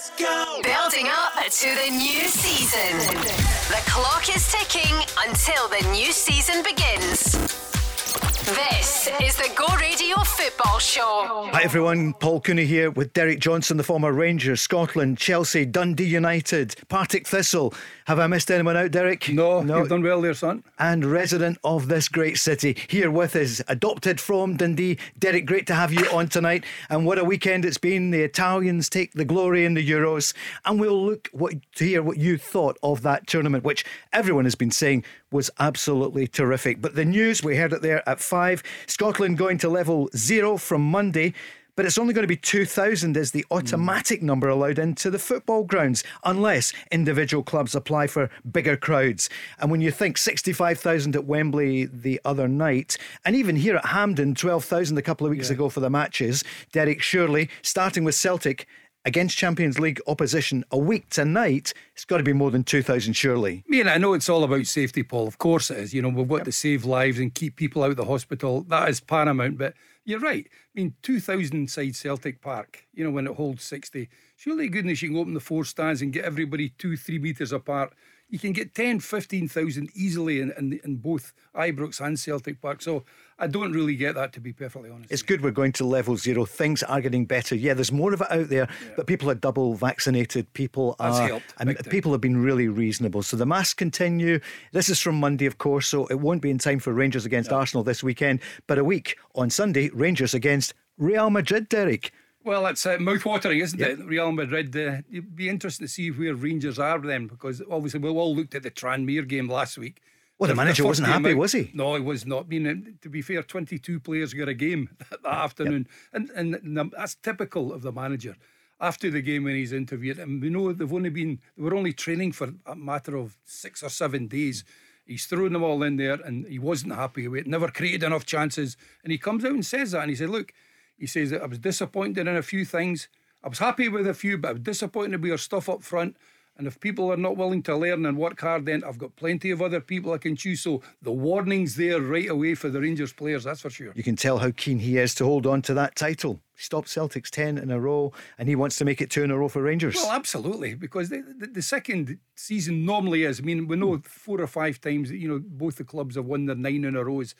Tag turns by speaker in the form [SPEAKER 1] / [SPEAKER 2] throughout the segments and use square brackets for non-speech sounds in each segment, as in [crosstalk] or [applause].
[SPEAKER 1] Let's go.
[SPEAKER 2] Building up to the new season. The clock is ticking until the new season begins. This is the Go Radio Football Show.
[SPEAKER 3] Hi everyone, Paul Cooney here with Derek Johnstone, the former Rangers, Scotland, Chelsea, Dundee United, Partick Thistle. Have I missed anyone out, Derek?
[SPEAKER 4] No, no, you've done well there, son.
[SPEAKER 3] And resident of this great city, here with us, adopted from Dundee. Derek, great to have you on tonight. And what a weekend it's been. The Italians take the glory in the Euros, and we'll look what, to hear what you thought of that tournament, which everyone has been saying was absolutely terrific. But the news, we heard it there at five. Scotland going to level zero from Monday. But it's only going to be 2,000 as the automatic number allowed into the football grounds, unless individual clubs apply for bigger crowds. And when you think 65,000 at Wembley the other night, and even here at Hampden, 12,000 a couple of weeks ago for the matches, Derek, Shirley, starting with Celtic, against Champions League opposition a week tonight, it's got to be more than 2,000, surely.
[SPEAKER 4] I mean, I know it's all about safety, Paul. Of course it is. You know, we've got to save lives and keep people out of the hospital. That is paramount. But you're right. I mean, 2,000 inside Celtic Park, you know, when it holds 60. Surely, goodness, you can open the four stands and get everybody two, three metres apart. You can get 10, 15,000 easily in, in, in both Ibrox and Celtic Park. So I don't really get that, to be perfectly honest.
[SPEAKER 3] It's good we're going to level zero. Things are getting better. Yeah, there's more of it out there,
[SPEAKER 4] Yeah.
[SPEAKER 3] but people are double vaccinated. People
[SPEAKER 4] That's
[SPEAKER 3] are,
[SPEAKER 4] helped, big time.
[SPEAKER 3] people have been really reasonable. So the masks continue. This is from Monday, of course, so it won't be in time for Rangers against Arsenal this weekend. But a week on Sunday, Rangers against Real Madrid. Derek.
[SPEAKER 4] Well, it's uh, mouth-watering, isn't
[SPEAKER 3] Yep.
[SPEAKER 4] it? Real Madrid. Uh, it'd be interesting to see where Rangers are then, because obviously we all looked at the Tranmere game last week.
[SPEAKER 3] Well, the manager
[SPEAKER 4] first
[SPEAKER 3] wasn't happy, was he?
[SPEAKER 4] No, he was not. I mean, uh, to be fair, twenty-two players got a game [laughs] that afternoon, and, and and that's typical of the manager. After the game, when he's interviewed, and we know they've only been they were only training for a matter of six or seven days. He's thrown them all in there, and he wasn't happy with it. Never created enough chances, and he comes out and says that, and he said, "Look." He says that I was disappointed in a few things. I was happy with a few, but I was disappointed with our stuff up front. And if people are not willing to learn and work hard, then I've got plenty of other people I can choose. So the warning's there right away for the Rangers players, that's for sure.
[SPEAKER 3] You can tell how keen he is to hold on to that title. He stopped Celtics 10 in a row, and he wants to make it two in a row for Rangers.
[SPEAKER 4] Well, absolutely, because the, the, the second season normally is. I mean, we know four or five times that you know both the clubs have won their nine in a rows.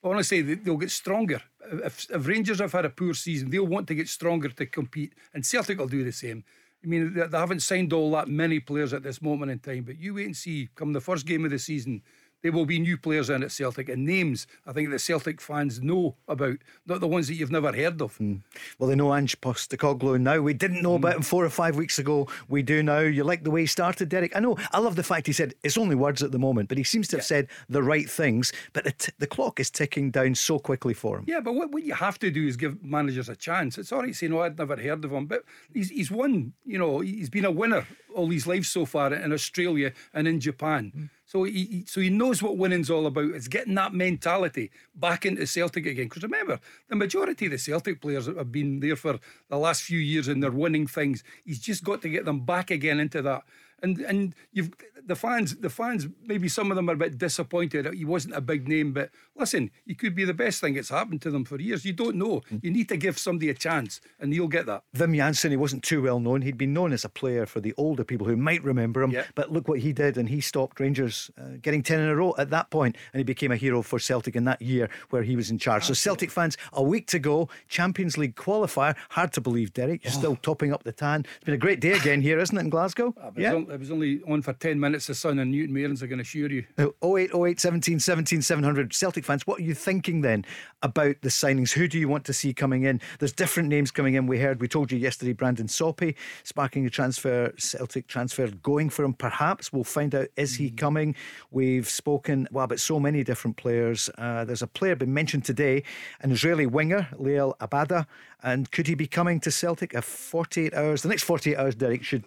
[SPEAKER 4] But honestly, they- they'll get stronger. If, if Rangers have had a poor season, they'll want to get stronger to compete, and Celtic will do the same. I mean, they, haven't signed all that many players at this moment in time, but you wait and see. Come the first game of the season, there will be new players in at Celtic and names I think the Celtic fans know about, not the ones that you've never heard of. Hmm.
[SPEAKER 3] Well, they know Ange Postecoglou now. We didn't know hmm. about him four or five weeks ago. We do now. You like the way he started, Derek? I know. I love the fact he said it's only words at the moment, but he seems to have said the right things. But the, t- the clock is ticking down so quickly for him.
[SPEAKER 4] Yeah, but what, what you have to do is give managers a chance. It's all right saying, "Oh, I'd never heard of him," but he's he's won. You know, he's been a winner all his life so far in Australia and in Japan. Hmm. So he, so he knows what winning's all about. It's getting that mentality back into Celtic again. Because remember, the majority of the Celtic players have been there for the last few years and they're winning things. He's just got to get them back again into that. And and you've the fans, the fans, maybe some of them are a bit disappointed. He wasn't a big name, but listen, he could be the best thing that's happened to them for years. You don't know. You need to give somebody a chance, and you'll get that.
[SPEAKER 3] Wim Jansen, he wasn't too well known. He'd been known as a player for the older people who might remember him.
[SPEAKER 4] Yeah.
[SPEAKER 3] But look what he did, and he stopped Rangers uh, getting 10 in a row at that point, and he became a hero for Celtic in that year where he was in charge. So, Celtic fans, a week to go, Champions League qualifier. Hard to believe, Derek. You're still topping up the tan. It's been a great day again here, isn't it, in Glasgow?
[SPEAKER 4] It was, on- it was only on for 10 minutes, the sun and Newton Mearns, I can assure you.
[SPEAKER 3] Oh, 08, 08, 17, 17, 700. Celtic fans, what are you thinking then about the signings? Who do you want to see coming in? There's different names coming in. We heard, we told you yesterday, Brandon Soppy sparking a transfer, Celtic transfer going for him. Perhaps we'll find out is he coming? We've spoken well about so many different players. Uh, there's a player been mentioned today, an Israeli winger, Liel Abada. And could he be coming to Celtic? A 48 hours, the next 48 hours, Derek, should.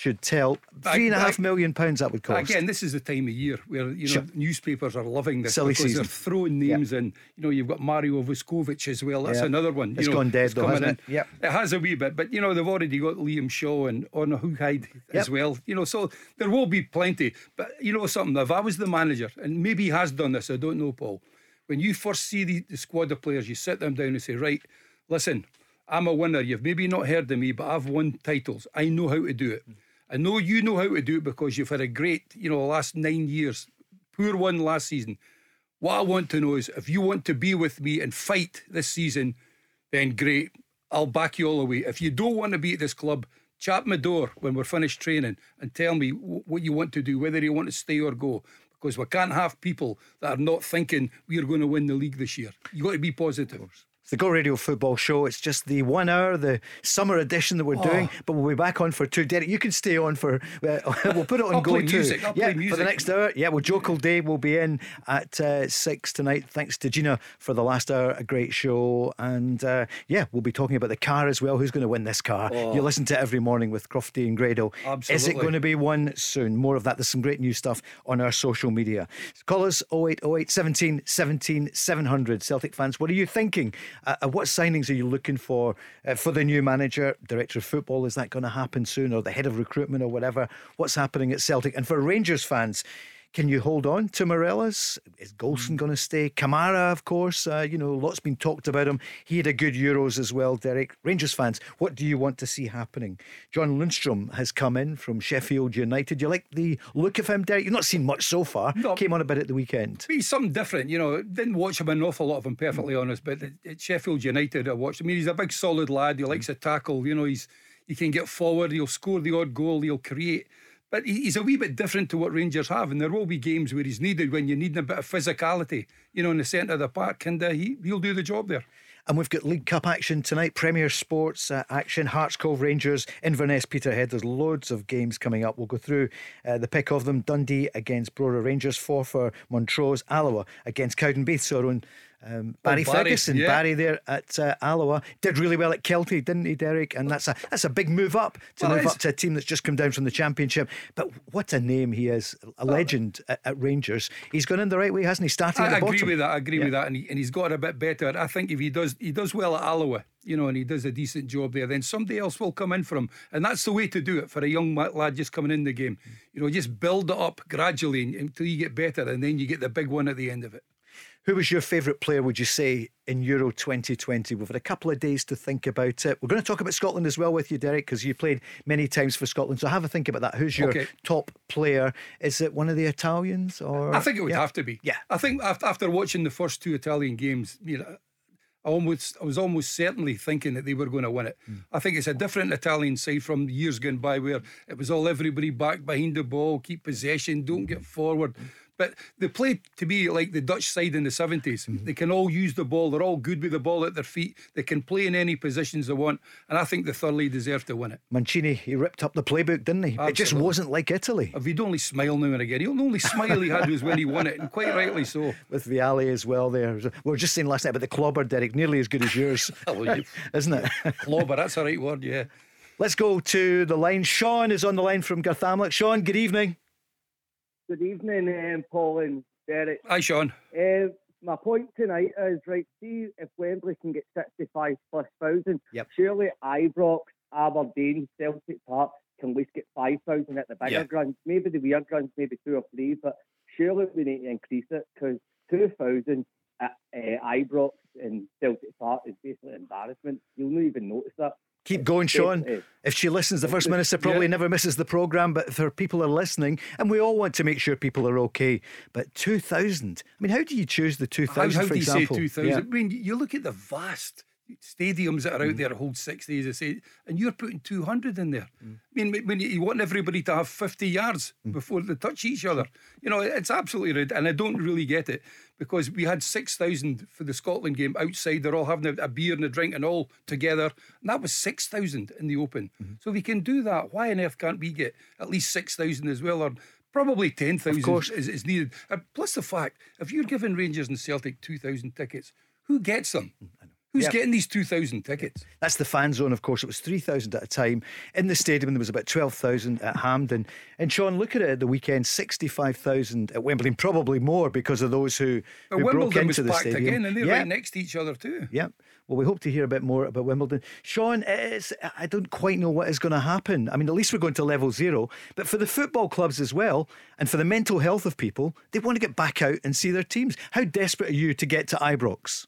[SPEAKER 3] Should tell Three and a half million pounds that would cost.
[SPEAKER 4] Again, this is the time of year where you know
[SPEAKER 3] Sure.
[SPEAKER 4] newspapers are loving this
[SPEAKER 3] Silly
[SPEAKER 4] because
[SPEAKER 3] season.
[SPEAKER 4] they're throwing names in. You know, you've got Mario Vuskovic as well. That's
[SPEAKER 3] Yeah.
[SPEAKER 4] another one. You
[SPEAKER 3] It's
[SPEAKER 4] know,
[SPEAKER 3] gone dead though, hasn't
[SPEAKER 4] in.
[SPEAKER 3] it? Yep.
[SPEAKER 4] It has a wee bit, but you know they've already got Liam Shaw and Osaze Urhoghide as
[SPEAKER 3] Yep.
[SPEAKER 4] well. You know, so there will be plenty. But you know something, if I was the manager, and maybe he has done this, I don't know, Paul. When you first see the, the squad of players, you sit them down and say, right, listen. I'm a winner. You've maybe not heard of me, but I've won titles. I know how to do it. I know you know how to do it because you've had a great, you know, last nine years. Poor one last season. What I want to know is if you want to be with me and fight this season, then great. I'll back you all the way. If you don't want to be at this club, chat my door when we're finished training and tell me what you want to do, whether you want to stay or go. Because we can't have people that are not thinking we are going to win the league this year. You've got to be positive.
[SPEAKER 3] The Go Radio Football Show. It's just the one hour, the summer edition that we're oh. doing, but we'll be back on for two. Derek, you can stay on for. Uh, [laughs] we'll put it on Go
[SPEAKER 4] music. I'll
[SPEAKER 3] yeah,
[SPEAKER 4] music.
[SPEAKER 3] for the next hour. Yeah, well, Joe Day will be in at uh, six tonight. Thanks to Gina for the last hour. A great show, and uh, yeah, we'll be talking about the car as well. Who's going to win this car? Oh. You listen to it every morning with Crofty and Grado.
[SPEAKER 4] Absolutely.
[SPEAKER 3] Is it going to be one soon? More of that. There's some great new stuff on our social media. Call us 0808 17 17 700. Celtic fans, what are you thinking? Uh, what signings are you looking for uh, for the new manager, director of football? Is that going to happen soon, or the head of recruitment, or whatever? What's happening at Celtic? And for Rangers fans, can you hold on to Morelos? Is Goldson going to stay? Kamara, of course, uh, you know, lots been talked about him. He had a good Euros as well, Derek. Rangers fans, what do you want to see happening? John Lundstram has come in from Sheffield United. You like the look of him, Derek? You've not seen much so far. No, Came on a bit at the weekend.
[SPEAKER 4] He's something different, you know. Didn't watch him an awful lot of him, perfectly mm. honest, but at Sheffield United, I watched. I mean, he's a big, solid lad. He likes to tackle. You know, he's he can get forward. He'll score the odd goal. He'll create. But he's a wee bit different to what Rangers have, and there will be games where he's needed when you need a bit of physicality, you know, in the centre of the park, and uh, he, he'll do the job there.
[SPEAKER 3] And we've got League Cup action tonight, Premier Sports uh, action, Hearts Cove Rangers, Inverness Peterhead. There's loads of games coming up. We'll go through uh, the pick of them. Dundee against Brora Rangers, Forfar Montrose, Alloa against Cowdenbeath. So, own um, Barry, oh, Barry, Ferguson, yeah. Barry there at uh, Alloa did really well at Kelty, didn't he, Derek? And that's a that's a big move up to well, move up to a team that's just come down from the Championship. But what a name he is, a legend at, at, Rangers. He's gone in the right way, hasn't he? Starting I,
[SPEAKER 4] at
[SPEAKER 3] the
[SPEAKER 4] agree with that. I agree yeah. with that, and, he, and he's got a bit better. I think if he does, he does well at Alloa, you know, and he does a decent job there, then somebody else will come in for him, and that's the way to do it for a young lad just coming in the game. You know, just build it up gradually until you get better, and then you get the big one at the end of it.
[SPEAKER 3] Who was your favourite player, would you say, in Euro 2020? We've had a couple of days to think about it. We're going to talk about Scotland as well with you, Derek, because you played many times for Scotland. So have a think about that. Who's your okay. top player? Is it one of the Italians? or
[SPEAKER 4] I think it would
[SPEAKER 3] yeah.
[SPEAKER 4] have to be.
[SPEAKER 3] Yeah.
[SPEAKER 4] I think after watching the first two Italian games, you know, I almost I was almost certainly thinking that they were going to win it. Mm. I think it's a different Italian side from years gone by where it was all everybody back behind the ball, keep possession, don't get forward. But they play to be like the Dutch side in the 70s. Mm-hmm. They can all use the ball. They're all good with the ball at their feet. They can play in any positions they want. And I think the thoroughly deserve to win it.
[SPEAKER 3] Mancini, he ripped up the playbook, didn't he? Absolutely. It just wasn't like Italy.
[SPEAKER 4] If he'd only smile now and again, the only smile he had was when he won it, and quite rightly so. [laughs]
[SPEAKER 3] With Vialli as well there. We were just saying last night about the clobber, Derek, nearly as good as yours. [laughs] [laughs] Isn't it?
[SPEAKER 4] clobber, that's the right word, yeah.
[SPEAKER 3] Let's go to the line. Sean is on the line from Garthamlock. Sean, good evening.
[SPEAKER 1] Good evening, um, Paul and Derek.
[SPEAKER 4] Hi, Sean.
[SPEAKER 1] Uh, my point tonight is right. See if Wembley can get sixty-five plus thousand.
[SPEAKER 3] Yep.
[SPEAKER 1] Surely Ibrox, Aberdeen, Celtic Park can at least get five thousand at the bigger yep. grounds. Maybe the weird grounds, maybe two or three, but surely we need to increase it because two thousand at uh, Ibrox and Celtic Park is basically an embarrassment. You'll not even notice that.
[SPEAKER 3] Keep going, Sean. If she listens, the First Minister probably yeah. never misses the programme, but if her people are listening, and we all want to make sure people are okay, but 2,000, I mean, how do you choose the 2,000,
[SPEAKER 4] how, how
[SPEAKER 3] for
[SPEAKER 4] do
[SPEAKER 3] example?
[SPEAKER 4] you say 2,000? Yeah. I mean, you look at the vast stadiums that are out mm. there hold 60, as I say, and you're putting 200 in there. Mm. I mean, when you, want everybody to have 50 yards mm. before they touch each other, you know, it's absolutely rid. And I don't really get it because we had 6,000 for the Scotland game outside. They're all having a, a, beer and a drink and all together. And that was 6,000 in the open. Mm-hmm. So if we can do that, why on earth can't we get at least 6,000 as well? Or probably 10,000 is, is needed. Uh, plus the fact, if you're giving Rangers and Celtic 2,000 tickets, who gets them? Mm, Who's yep. getting these 2,000 tickets?
[SPEAKER 3] That's the fan zone, of course. It was 3,000 at a time. In the stadium, there was about 12,000 at Hampden. And Sean, look at it at the weekend 65,000 at Wembley, probably more because of those who, who broke into the stadium.
[SPEAKER 4] again, and they're yep. right next to each other, too.
[SPEAKER 3] Yep. Well, we hope to hear a bit more about Wimbledon. Sean, I don't quite know what is going to happen. I mean, at least we're going to level zero. But for the football clubs as well, and for the mental health of people, they want to get back out and see their teams. How desperate are you to get to Ibrox?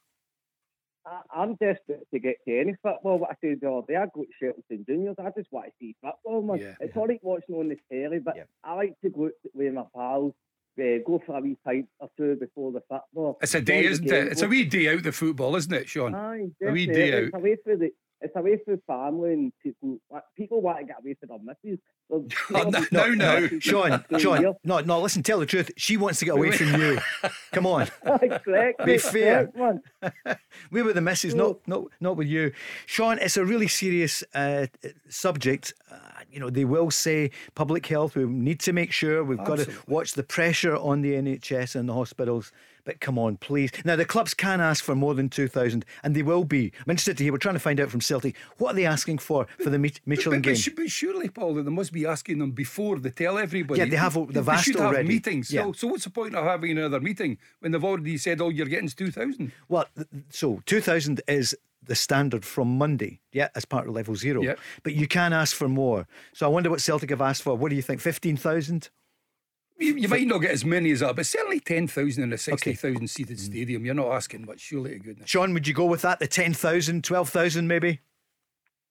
[SPEAKER 1] I, am desperate to get to any football. What I the other day, I go to Shettleston Juniors. I just want to see football, man. Yeah. It's all right watching on the telly, but yeah. I like to go with my pals. Uh, go for a wee pint or two before the football.
[SPEAKER 4] It's a day, isn't it? It's a wee day out the football, isn't it, Sean?
[SPEAKER 1] Aye, a wee day out. It's away for the it's away from family and people. People want to get away from their missus.
[SPEAKER 4] Oh, [laughs] no, no, no,
[SPEAKER 3] Sean, Sean, no, no. Listen, tell the truth. She wants to get away from you. [laughs] Come on, [laughs]
[SPEAKER 1] correct.
[SPEAKER 3] Be fair. we were the missus, not not not with you, Sean. It's a really serious uh, subject. Uh, you know, they will say public health. We need to make sure we've Absolutely. got to watch the pressure on the NHS and the hospitals but come on, please. Now, the clubs can ask for more than 2,000, and they will be. I'm interested to hear. We're trying to find out from Celtic what are they asking for for the Midtjylland
[SPEAKER 4] but,
[SPEAKER 3] game.
[SPEAKER 4] But, but surely, Paul, that they must be asking them before they tell everybody.
[SPEAKER 3] Yeah, they have the vast
[SPEAKER 4] should
[SPEAKER 3] already.
[SPEAKER 4] Have meetings. Yeah. So, so, what's the point of having another meeting when they've already said, "Oh, you're getting 2,000"?
[SPEAKER 3] Well, so 2,000 is the standard from Monday, yeah, as part of level zero.
[SPEAKER 4] Yep.
[SPEAKER 3] But you can ask for more. So I wonder what Celtic have asked for. What do you think? 15,000?
[SPEAKER 4] You, you might not get as many as that, but certainly 10,000 in a 60,000 okay. seated mm. stadium. You're not asking much, surely, to goodness.
[SPEAKER 3] Sean, would you go with that? The 10,000, 12,000 maybe?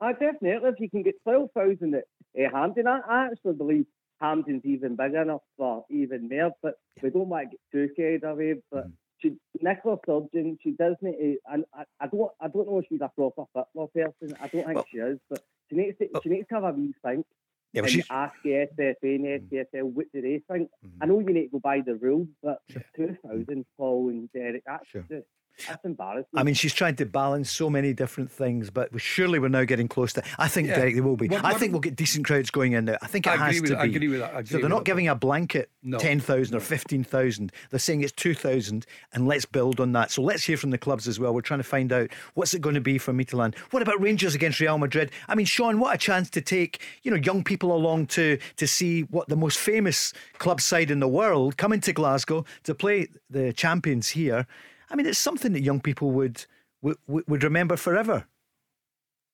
[SPEAKER 1] I definitely. If you can get 12,000 at uh, Hampden, I, I actually believe Hampden's even big enough for even more, but yeah. we don't want to get too carried away. But mm. she, Nicola Sturgeon, she doesn't, and I, I, don't, I don't know if she's a proper football person. I don't think well, she is, but she needs to, well, she needs to have a wee think yeah, and ask the SFA and the SPFL what do they think. Mm-hmm. I know you need to go by the rules, but sure. 2000, Paul and Derek, that's sure. just that's embarrassing. I
[SPEAKER 3] mean, she's trying to balance so many different things, but surely we're now getting close to. I think, yeah. Derek, they will be. What, what, I think we'll get decent crowds going in there. I think it I has to
[SPEAKER 4] be.
[SPEAKER 3] I
[SPEAKER 4] agree with that.
[SPEAKER 3] so they're not giving a blanket no. 10,000 or 15,000. They're saying it's 2,000 and let's build on that. So let's hear from the clubs as well. We're trying to find out what's it going to be for Midtjylland. What about Rangers against Real Madrid? I mean, Sean, what a chance to take, you know, young people along to to see what the most famous club side in the world coming to Glasgow to play the champions here. I mean, it's something that young people would would, would remember forever.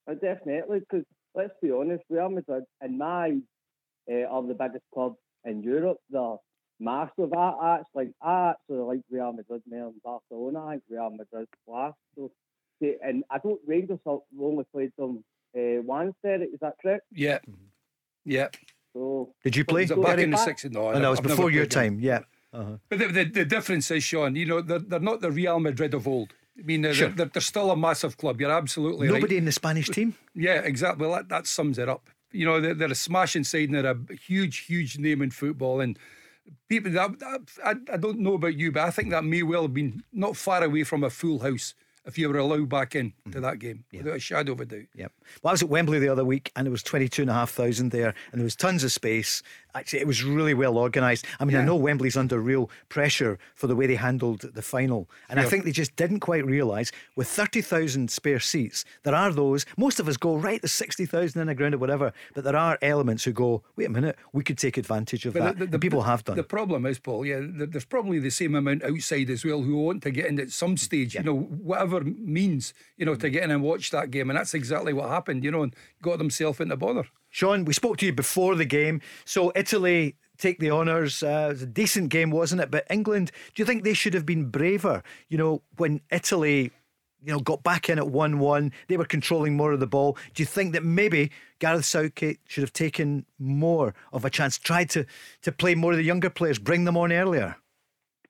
[SPEAKER 1] Uh, definitely, because let's be honest, Real Madrid, in my uh, are the biggest club in Europe. They're massive. I actually, I actually like Real Madrid more than Barcelona. I think Real Madrid class. So, and I don't Rangers have only played them uh, once. There is that correct?
[SPEAKER 4] Yeah, yeah.
[SPEAKER 1] So,
[SPEAKER 3] did you play?
[SPEAKER 4] So back in the sixties? No,
[SPEAKER 3] oh, no, it was before your time. Yeah.
[SPEAKER 4] Uh-huh. But the, the, the, difference is, Sean, you know, they're, they're not the Real Madrid of old. I mean, they're, sure. they're, they're, still a massive club. You're absolutely
[SPEAKER 3] Nobody
[SPEAKER 4] right.
[SPEAKER 3] in the Spanish team? [laughs]
[SPEAKER 4] Yeah, exactly. Well, that, that sums it up. You know, they're, they're a smashing side and they're a huge, huge name in football. And people, that, that, I, I don't know about you, but I think that may well have been not far away from a full house if you were allowed back in to mm-hmm. that game yeah. without a shadow of a doubt.
[SPEAKER 3] Yep. Well, I was at Wembley the other week and there was 22,500 there and there was tons of space. Actually, it was really well organised. I mean, yeah. I know Wembley's under real pressure for the way they handled the final. And I think they just didn't quite realise with 30,000 spare seats, there are those, most of us go, right, there's 60,000 in the ground or whatever, but there are elements who go, wait a minute, we could take advantage of but that. The, the, the people have done.
[SPEAKER 4] The problem is, Paul, yeah, there's probably the same amount outside as well who want to get in at some stage, yeah. you know, whatever whatever means, you know, to get in and watch that game. And that's exactly what happened, you know, and got themselves into bother.
[SPEAKER 3] Sean, we spoke to you before the game. So Italy take the honours. Uh, it was a decent game, wasn't it? But England, do you think they should have been braver? You know, when Italy, you know, got back in at one-one, they were controlling more of the ball. Do you think that maybe Gareth Southgate should have taken more of a chance, tried to to play more of the younger players, bring them on earlier?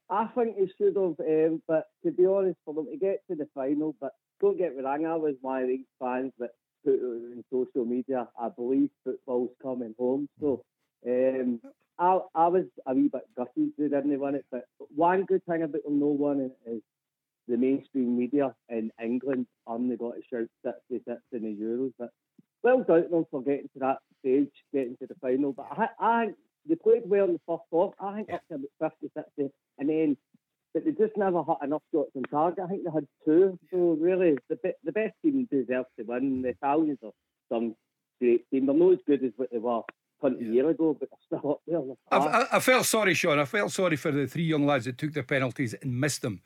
[SPEAKER 1] I think he should have, um, but to be honest, for them to get to the final, but don't get me wrong, I was one of these fans that put it in social media, I believe football's coming home. So um, I, I was a wee bit gutted they didn't win it, but one good thing about them no winning is the mainstream media in England only got to shout 66 in the Euros. But well done them for getting to that stage, getting to the final. But I, I they played well in the first half. I think yeah. up to about 50, 60, and then but they just never had enough shots on target. I think they had two. So really, the the best team deserves to win. The Italians are some great team. They're not as good as what they were 20 yeah. years ago, but they're still up there.
[SPEAKER 4] I, I, I, felt sorry, Sean. I felt sorry for the three young lads that took the penalties and missed them.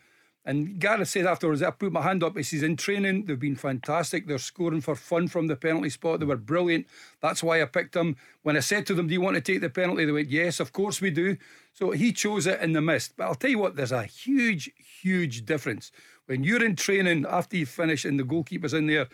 [SPEAKER 4] And Gareth said afterwards, I put my hand up. He says, in training, they've been fantastic. They're scoring for fun from the penalty spot. They were brilliant. That's why I picked them. When I said to them, Do you want to take the penalty? They went, Yes, of course we do. So he chose it in the mist. But I'll tell you what, there's a huge, huge difference. When you're in training after you finish and the goalkeeper's in there,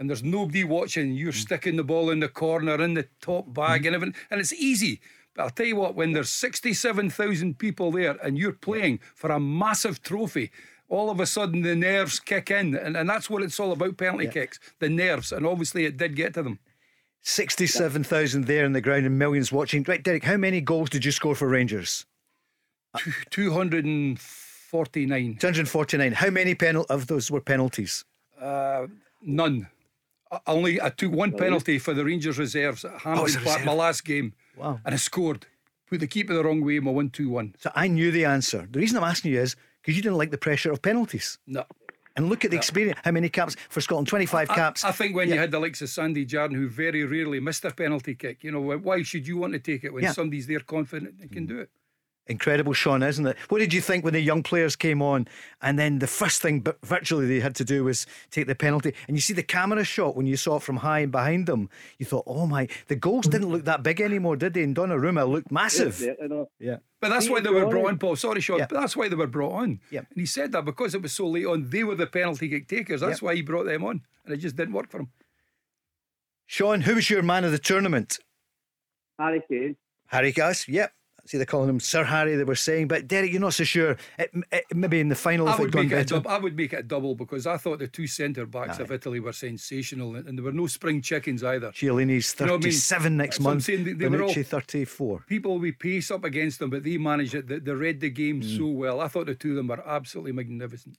[SPEAKER 4] and there's nobody watching, you're mm. sticking the ball in the corner, in the top bag, mm-hmm. and everything, and it's easy. But I'll tell you what, when there's 67,000 people there and you're playing for a massive trophy, all of a sudden the nerves kick in. And, and that's what it's all about penalty kicks the nerves. And obviously it did get to them.
[SPEAKER 3] 67,000 there in the ground and millions watching. Right, Derek, how many goals did you score for Rangers?
[SPEAKER 4] 249.
[SPEAKER 3] 249. How many penal- of those were penalties?
[SPEAKER 4] Uh, none. I only I took one penalty for the Rangers reserves oh, at Hampden
[SPEAKER 3] a
[SPEAKER 4] Park, my last game.
[SPEAKER 3] Wow.
[SPEAKER 4] And I scored. Put the keeper the wrong way, in my 1 2 1.
[SPEAKER 3] So I knew the answer. The reason I'm asking you is because you didn't like the pressure of penalties.
[SPEAKER 4] No.
[SPEAKER 3] And look at the experience. How many caps for Scotland? 25
[SPEAKER 4] I-
[SPEAKER 3] caps.
[SPEAKER 4] I, think when
[SPEAKER 3] Yeah.
[SPEAKER 4] you had the likes of Sandy Jardine, who very rarely missed a penalty kick, you know, why- should you want to take it when
[SPEAKER 3] Yeah.
[SPEAKER 4] somebody's there confident they can do it?
[SPEAKER 3] Incredible, Sean, isn't it? What did you think when the young players came on and then the first thing but virtually they had to do was take the penalty? And you see the camera shot when you saw it from high and behind them, you thought, oh my, the goals didn't look that big anymore, did they? And Donnarumma looked massive.
[SPEAKER 1] Yeah.
[SPEAKER 3] Yeah.
[SPEAKER 4] But that's why they were brought on, Paul. Sorry, Sean,
[SPEAKER 3] Yeah.
[SPEAKER 4] but that's why they were brought on.
[SPEAKER 3] Yeah.
[SPEAKER 4] And he said that because it was so late on, they were the penalty kick takers. That's
[SPEAKER 3] Yeah.
[SPEAKER 4] why he brought them on. And it just didn't work for him.
[SPEAKER 3] Sean, who was your man of the tournament?
[SPEAKER 1] Harry Kane.
[SPEAKER 3] Harry Cass, yep. See, they're calling him Sir Harry, they were saying. But Derek, you're not so sure. It, it, maybe in the final,
[SPEAKER 4] I
[SPEAKER 3] if
[SPEAKER 4] would,
[SPEAKER 3] gone
[SPEAKER 4] make it a
[SPEAKER 3] better.
[SPEAKER 4] dub- I would make it a double because I thought the two centre backs of Italy were sensational and, there were no spring chickens either.
[SPEAKER 3] Chiellini's
[SPEAKER 4] You know I mean?
[SPEAKER 3] 37 next
[SPEAKER 4] I'm
[SPEAKER 3] month.
[SPEAKER 4] they- they all-
[SPEAKER 3] Bonucci 34.
[SPEAKER 4] People we pace up against them, but they managed it. They, they read the game
[SPEAKER 3] Mm.
[SPEAKER 4] so well. I thought the two of them were absolutely magnificent.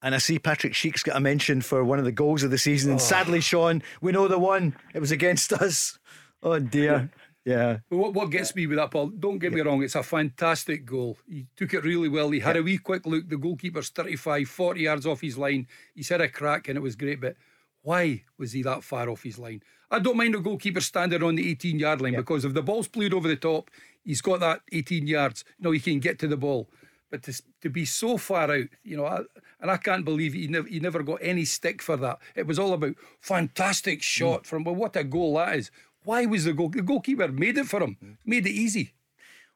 [SPEAKER 3] And I see Patrik Schick's got a mention for one of the goals of the season.
[SPEAKER 4] Oh.
[SPEAKER 3] And sadly, Sean, we know the one. It was against [laughs] us. Oh dear. [laughs] Yeah.
[SPEAKER 4] But what, what gets me with that, Paul, don't get me wrong, it's a fantastic goal. He took it really well. He had a wee quick look. The goalkeeper's 35, 40 yards off his line. He's had a crack and it was great. But why was he that far off his line? I don't mind a goalkeeper standing on the 18 yard line because if the ball's played over the top, he's got that 18 yards. You know, he can get to the ball. But to, to be so far out, you know, I, and I can't believe he never, he never got any stick for that. It was all about fantastic mm. shot from, well, what a goal that is. Why was the goal? The goalkeeper made it for him, made it easy.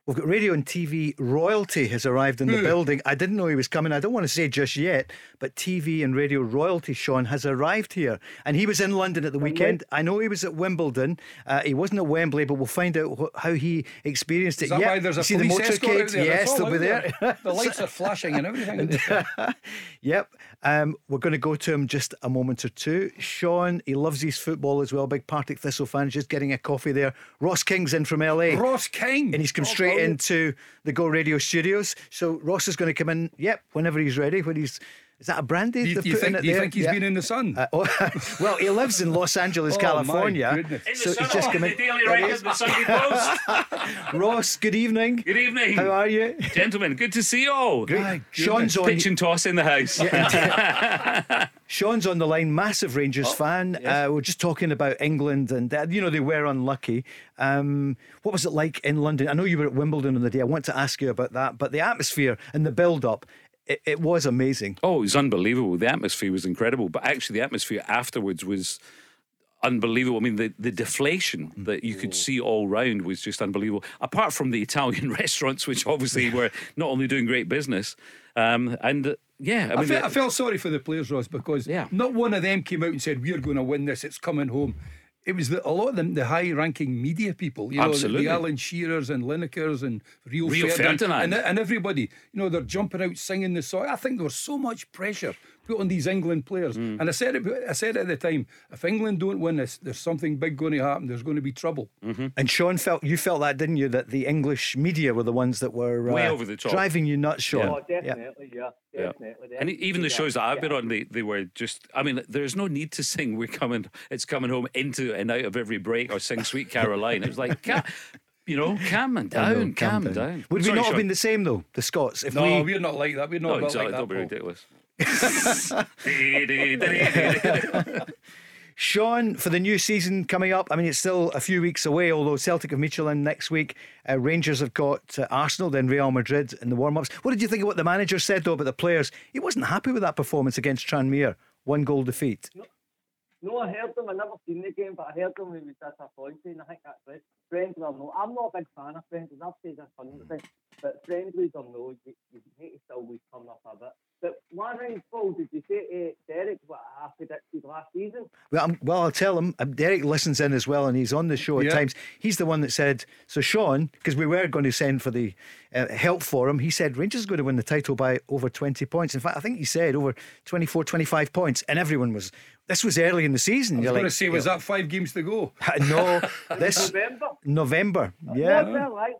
[SPEAKER 3] We've got radio and TV royalty has arrived in the building. I didn't know he was coming. I don't want to say just yet, but TV and radio royalty, Sean, has arrived here. And he was in London at the weekend. I know he was at Wimbledon. Uh, he wasn't at Wembley, but we'll find out wh- how he experienced it.
[SPEAKER 4] Is that
[SPEAKER 3] yeah.
[SPEAKER 4] why there's a
[SPEAKER 3] You see the
[SPEAKER 4] police escort out
[SPEAKER 3] motorcade?
[SPEAKER 4] there?
[SPEAKER 3] Yes,
[SPEAKER 4] It's
[SPEAKER 3] they'll be
[SPEAKER 4] out
[SPEAKER 3] there.
[SPEAKER 4] The lights are flashing and everything. [laughs]
[SPEAKER 3] Yep. Um, we're going to go to him just a moment or two. Sean, he loves his football as well. Big Partick Thistle fan, just getting a coffee there. Ross King's in from LA.
[SPEAKER 4] Ross King.
[SPEAKER 3] and he's come
[SPEAKER 4] Oh,
[SPEAKER 3] straight into the Go Radio studios. So Ross is going to come in, yep, whenever he's ready. When he's is that a brandy?
[SPEAKER 4] Do you,
[SPEAKER 3] they've
[SPEAKER 4] do you
[SPEAKER 3] put in
[SPEAKER 4] think,
[SPEAKER 3] it
[SPEAKER 4] do you
[SPEAKER 3] there?
[SPEAKER 4] think he's
[SPEAKER 3] Yeah.
[SPEAKER 4] been in the sun?
[SPEAKER 3] Uh, oh, [laughs] well, he lives in Los Angeles, [laughs]
[SPEAKER 4] Oh, my
[SPEAKER 3] California.
[SPEAKER 4] goodness.
[SPEAKER 5] In the
[SPEAKER 3] So
[SPEAKER 5] sun,
[SPEAKER 3] he's just
[SPEAKER 5] on
[SPEAKER 3] come
[SPEAKER 5] the
[SPEAKER 3] in.
[SPEAKER 5] Daily
[SPEAKER 3] There he
[SPEAKER 5] Record, the Sunday Post. [laughs]
[SPEAKER 3] Ross, good evening.
[SPEAKER 5] Good evening.
[SPEAKER 3] How are you?
[SPEAKER 5] Gentlemen, good to see you all.
[SPEAKER 3] Great. Sean's on.
[SPEAKER 5] Pitch and toss in the house.
[SPEAKER 3] Sean's on the line, massive
[SPEAKER 5] Oh,
[SPEAKER 3] Rangers fan. Uh, we're just talking about England, and uh, you know they were unlucky. Um, what was it like in London? I know you were at Wimbledon on the day. I want to ask you about that, but the atmosphere and the build-up, it, it was amazing.
[SPEAKER 5] Oh, it was unbelievable. The atmosphere was incredible, but actually, the atmosphere afterwards was unbelievable. I mean, the, the deflation that you could see all round was just unbelievable. Apart from the Italian [laughs] restaurants, which obviously were not only doing great business, um, and uh, yeah, I
[SPEAKER 4] I,
[SPEAKER 5] mean,
[SPEAKER 4] fe- I felt sorry for the players, Ross, because
[SPEAKER 5] Yeah.
[SPEAKER 4] not one of them came out and said, We're going to win this, it's coming home. It was the, a lot of them, the high ranking media people, you know, the,
[SPEAKER 5] Absolutely.
[SPEAKER 4] the Alan Shearers and Linekers and Rio,
[SPEAKER 5] Rio
[SPEAKER 4] Ferdinand,
[SPEAKER 5] Ferdinand.
[SPEAKER 4] And, and everybody, you know, they're jumping out singing the song. I think there was so much pressure put on these England players.
[SPEAKER 5] Mm.
[SPEAKER 4] And I said it I said it at the time if England don't win this, there's something big going to happen. There's going to be trouble.
[SPEAKER 5] Mm.
[SPEAKER 3] And Sean felt you felt that, didn't you? That the English media were the ones that were uh,
[SPEAKER 5] Way over the top.
[SPEAKER 3] driving you nuts, Sean.
[SPEAKER 1] Oh, definitely, yeah.
[SPEAKER 5] Yeah.
[SPEAKER 1] Definitely.
[SPEAKER 5] And even the shows that I've been on, they, they were just. I mean, there's no need to sing. We're coming. It's coming home into and out of every break, or sing Sweet Caroline. It was like, you know, calm and
[SPEAKER 3] I know,
[SPEAKER 5] down, calm down.
[SPEAKER 3] Would we
[SPEAKER 5] Sorry,
[SPEAKER 3] not have been the same though? The Scots, if
[SPEAKER 4] No,
[SPEAKER 3] we
[SPEAKER 4] we, are not like that. We're not
[SPEAKER 5] No,
[SPEAKER 4] built
[SPEAKER 5] exactly.
[SPEAKER 4] like that.
[SPEAKER 5] Don't be
[SPEAKER 4] Paul.
[SPEAKER 5] ridiculous. [laughs]
[SPEAKER 3] Sean, for the new season coming up, I mean, it's still a few weeks away, although Celtic have Midtjylland next week. Uh, Rangers have got uh, Arsenal, then Real Madrid in the warm ups. What did you think of what the manager said, though, about the players? He wasn't happy with that performance against Tranmere, one goal defeat.
[SPEAKER 1] No. No, I heard them. I never seen the game, but I heard them he was disappointed, and I think that's it. Friendly or no, I'm not a big fan of friendlies. I've said this hundred but friendlies or no, you, you need to always turn up a bit. But one thing, Paul, did you say to Derek what I predicted last season?
[SPEAKER 3] Well, I'm, well, I'll tell him. Um, Derek listens in as well, and he's on the show at
[SPEAKER 4] Yeah.
[SPEAKER 3] times. He's the one that said, "So Sean, because we were going to send for the uh, help for him, he said Rangers are going to win the title by over 20 points. In fact, I think he said over 24, 25 points, and everyone was. This was early in the season.
[SPEAKER 4] I was
[SPEAKER 3] You're
[SPEAKER 4] going
[SPEAKER 3] like,
[SPEAKER 4] to say, was that five games to go? [laughs]
[SPEAKER 3] no, [laughs] this
[SPEAKER 1] November.
[SPEAKER 3] November. Yeah,
[SPEAKER 1] it like?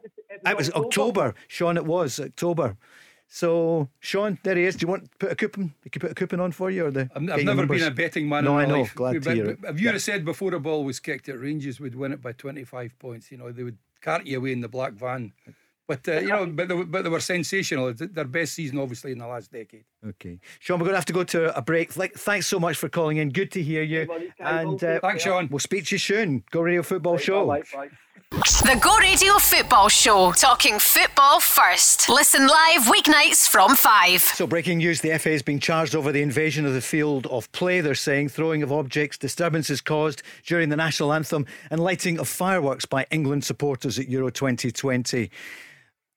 [SPEAKER 3] it was October. Sean, it was October. So, Sean, there he is. Do you want to put a coupon? You can put a coupon on for you, or the?
[SPEAKER 4] I've, I've never
[SPEAKER 3] numbers?
[SPEAKER 4] been a betting man
[SPEAKER 3] No,
[SPEAKER 4] in my
[SPEAKER 3] I know.
[SPEAKER 4] life.
[SPEAKER 3] Glad to
[SPEAKER 4] But-
[SPEAKER 3] hear it.
[SPEAKER 4] but Have you ever said before a ball was kicked at Rangers would win it by 25 points? You know, they would cart you away in the black van. But, uh, you know, but they, were- but they were sensational. Their best season, obviously, in the last decade.
[SPEAKER 3] Okay, Sean, we're going to have to go to a break. Like, thanks so much for calling in. Good to hear you.
[SPEAKER 1] worries.
[SPEAKER 3] And uh,
[SPEAKER 4] Thanks, Sean.
[SPEAKER 3] we'll speak to you soon. Go Radio Football Show.
[SPEAKER 1] Bye, bye.
[SPEAKER 2] The Go Radio Football Show, talking football first. Listen live weeknights from 5.
[SPEAKER 3] So, breaking news the FA is being charged over the invasion of the field of play. They're saying throwing of objects, disturbances caused during the national anthem, and lighting of fireworks by England supporters at Euro 2020.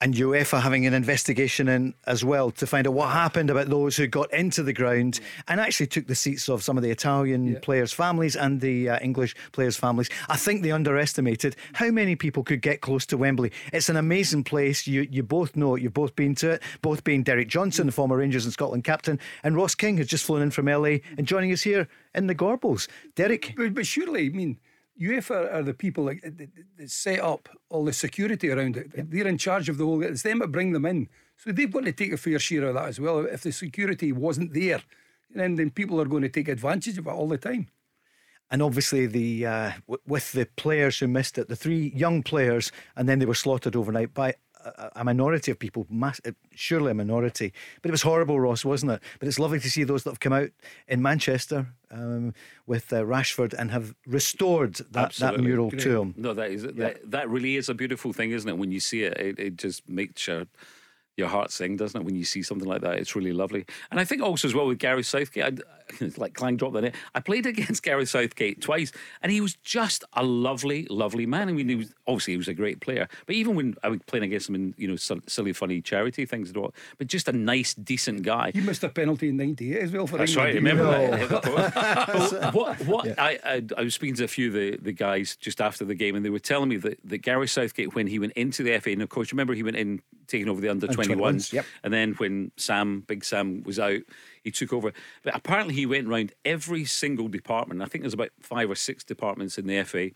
[SPEAKER 3] And UEFA having an investigation in as well to find out what happened about those who got into the ground and actually took the seats of some of the Italian players' families and the uh, English players' families. I think they underestimated how many people could get close to Wembley. It's an amazing place. You you both know it. You've both been to it. Both being Derek Johnstone, the former Rangers and Scotland captain, and Ross King, who's just flown in from LA and joining us here in the Gorbals. Derek,
[SPEAKER 4] But, but surely, I mean, UEFA are the people that, set up all the security around it. They're in charge of the whole. It's them that bring them in, so they've got to take a fair share of that as well. If the security wasn't there, then then people are going to take advantage of it all the time.
[SPEAKER 3] and obviously the uh, w- with the players who missed it, the three young players, and then they were slaughtered overnight by a, a minority of people, mass, uh, surely a minority. But it was horrible, Ross, wasn't it? But it's lovely to see those that have come out in Manchester um, with uh, Rashford and have restored that, that mural
[SPEAKER 4] Great.
[SPEAKER 3] to him.
[SPEAKER 5] No, that is that, that really is a beautiful thing, isn't it? When you see it, it, it just makes your your heart sing, doesn't it? When you see something like that, it's really lovely. And I think also as well with Gary Southgate, I, [laughs] like Clang dropped the net. I played against [laughs] Gary Southgate twice, and he was just a lovely, lovely man. I mean, he was obviously he was a great player, but even when I was playing against him in you know silly, funny charity things and all, but just a nice, decent guy.
[SPEAKER 4] You missed a penalty in '98 as well for
[SPEAKER 5] That's
[SPEAKER 4] England.
[SPEAKER 5] right. Remember that? [laughs] What? What? I, I I was speaking to a few of the, the guys just after the game, and they were telling me that, that Gary Southgate, when he went into the FA, and of course, remember he went in taking over the under twenty
[SPEAKER 3] 21s, yep.
[SPEAKER 5] and then when Sam, Big Sam, was out, he took over. But apparently, he went round every single department. I think there's about five or six departments in the FA.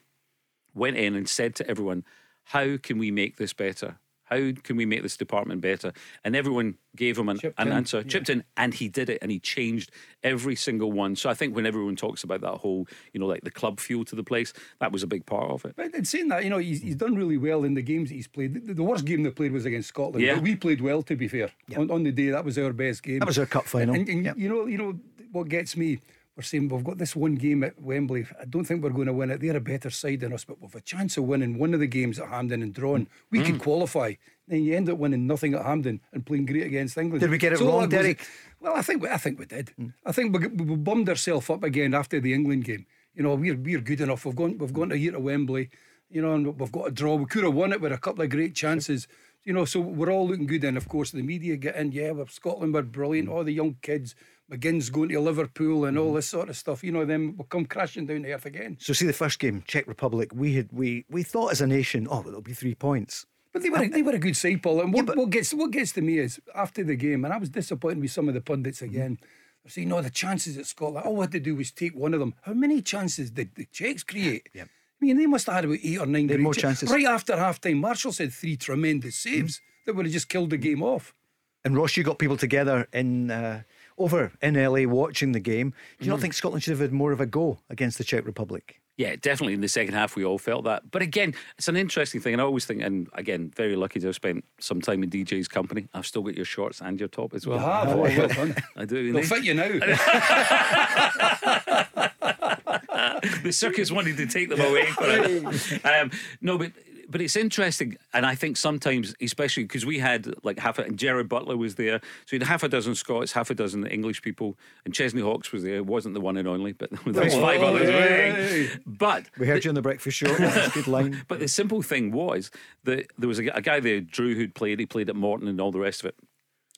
[SPEAKER 5] Went in and said to everyone, "How can we make this better?" How can we make this department better? And everyone gave him an,
[SPEAKER 4] Chipped
[SPEAKER 5] an
[SPEAKER 4] in,
[SPEAKER 5] answer,
[SPEAKER 4] yeah.
[SPEAKER 5] chipped in, and he did it, and he changed every single one. So I think when everyone talks about that whole, you know, like the club feel to the place, that was a big part of it.
[SPEAKER 4] But in saying that, you know, he's, he's done really well in the games that he's played. The, the worst game they played was against Scotland.
[SPEAKER 5] Yeah.
[SPEAKER 4] But we played well, to be fair. On, on the day, that was our best game.
[SPEAKER 3] That was our cup final.
[SPEAKER 4] And, and
[SPEAKER 3] Yep.
[SPEAKER 4] you know, you know what gets me. We're saying we've got this one game at Wembley. I don't think we're going to win it. They're a better side than us, but we've a chance of winning one of the games at Hampden and drawing. We
[SPEAKER 3] Mm.
[SPEAKER 4] could qualify. Then you end up winning nothing at Hampden and playing great against England.
[SPEAKER 3] Did we get it
[SPEAKER 4] So
[SPEAKER 3] wrong, Derek? Mm.
[SPEAKER 4] Well, I think we, I think we did. I think we, we bummed ourselves up again after the England game. You know, we're we're good enough. We've gone we've gone to here to Wembley. You know, and we've got a draw. We could have won it with a couple of great chances. You know, so we're all looking good. And of course, the media get in. Yeah, we're Scotland. We're brilliant. All the young kids. McGinn's going to Liverpool and all mm-hmm. this sort of stuff. You know, then we'll come crashing down to earth again.
[SPEAKER 3] So see the first game, Czech Republic. We had we we thought as a nation, oh, it'll be three points.
[SPEAKER 4] But they were a, they were a good side, Paul. And what, what gets what gets to me is after the game, and I was disappointed with some of the pundits mm-hmm. again. They're saying, no, the chances at Scotland, all we had to do was take one of them. How many chances did the Czechs create?
[SPEAKER 3] Yeah.
[SPEAKER 4] I mean, they must have had about eight or nine
[SPEAKER 3] They had more chances.
[SPEAKER 4] Right after half time, Marshall said three tremendous mm-hmm. saves that would have just killed the game off.
[SPEAKER 3] And Ross, you got people together in uh, over in LA watching the game. Do you not think Scotland should have had more of a go against the Czech Republic?
[SPEAKER 5] Yeah, definitely in the second half, we all felt that. But again, it's an interesting thing. And I always think, and again, very lucky to have spent some time in DJ's company. I've still got your shorts and your top as well.
[SPEAKER 4] Ah, well, well done.
[SPEAKER 5] I do.
[SPEAKER 4] They'll fit you now. [laughs]
[SPEAKER 5] the circus wanted to take them away. But, it. [laughs] Um, no, but but it's interesting, and I think sometimes, especially because we had like half a, and Gerard Butler was there, so you had half a dozen Scots, half a dozen English people, and Chesney Hawks was there. It wasn't the one and only, but [laughs] there was oh, five
[SPEAKER 4] Oh,
[SPEAKER 5] others.
[SPEAKER 4] hey.
[SPEAKER 5] But
[SPEAKER 3] We heard you on the breakfast show. Good line. [laughs]
[SPEAKER 5] but the simple thing was that there was a, a guy there, Drew, who'd played. He played at Morton and all the rest of it.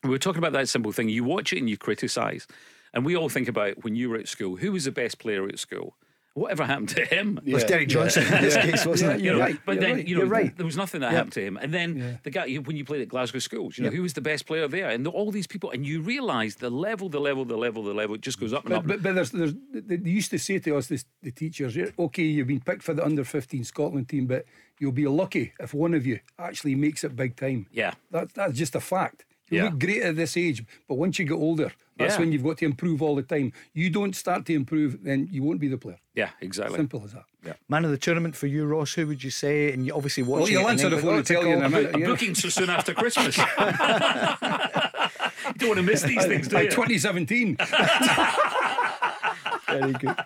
[SPEAKER 5] We were talking about that simple thing. You watch it and you criticise. And we all think about when you were at school, who was the best player at school? Whatever happened to him?
[SPEAKER 3] It was Derek Johnstone in this case, wasn't it?
[SPEAKER 5] You know,
[SPEAKER 4] right,
[SPEAKER 5] but
[SPEAKER 4] you're
[SPEAKER 5] then
[SPEAKER 4] right,
[SPEAKER 5] you know,
[SPEAKER 3] you're right.
[SPEAKER 5] there was nothing that happened to him. And then
[SPEAKER 4] Yeah.
[SPEAKER 5] the guy when you played at Glasgow schools, you know,
[SPEAKER 3] Yeah.
[SPEAKER 5] who was the best player there? And all these people, and you realise the level, the level, the level, the level, it just goes up and up.
[SPEAKER 4] But, but, but there's, there's, they they used to say to us, this, the teachers, okay, you've been picked for the under 15 Scotland team, but you'll be lucky if one of you actually makes it big time.
[SPEAKER 5] Yeah.
[SPEAKER 4] That, that's just a fact. You
[SPEAKER 5] Yeah.
[SPEAKER 4] look great at this age, but once you get older, that's
[SPEAKER 5] Yeah.
[SPEAKER 4] when you've got to improve all the time. You don't start to improve, then you won't be the player.
[SPEAKER 5] yeah, exactly.
[SPEAKER 4] Simple as that. Yeah.
[SPEAKER 3] Man of the tournament for you, Ross. Who would you say? And you obviously
[SPEAKER 4] Well,
[SPEAKER 3] watching.
[SPEAKER 4] you'll
[SPEAKER 3] it
[SPEAKER 4] answer the
[SPEAKER 3] England.
[SPEAKER 4] Oh, phone tell you in a minute.
[SPEAKER 5] A
[SPEAKER 4] yeah.
[SPEAKER 5] booking so soon after Christmas. [laughs] you don't want to miss these things, do
[SPEAKER 4] By
[SPEAKER 5] you?
[SPEAKER 4] 2017.
[SPEAKER 3] Very good. [laughs]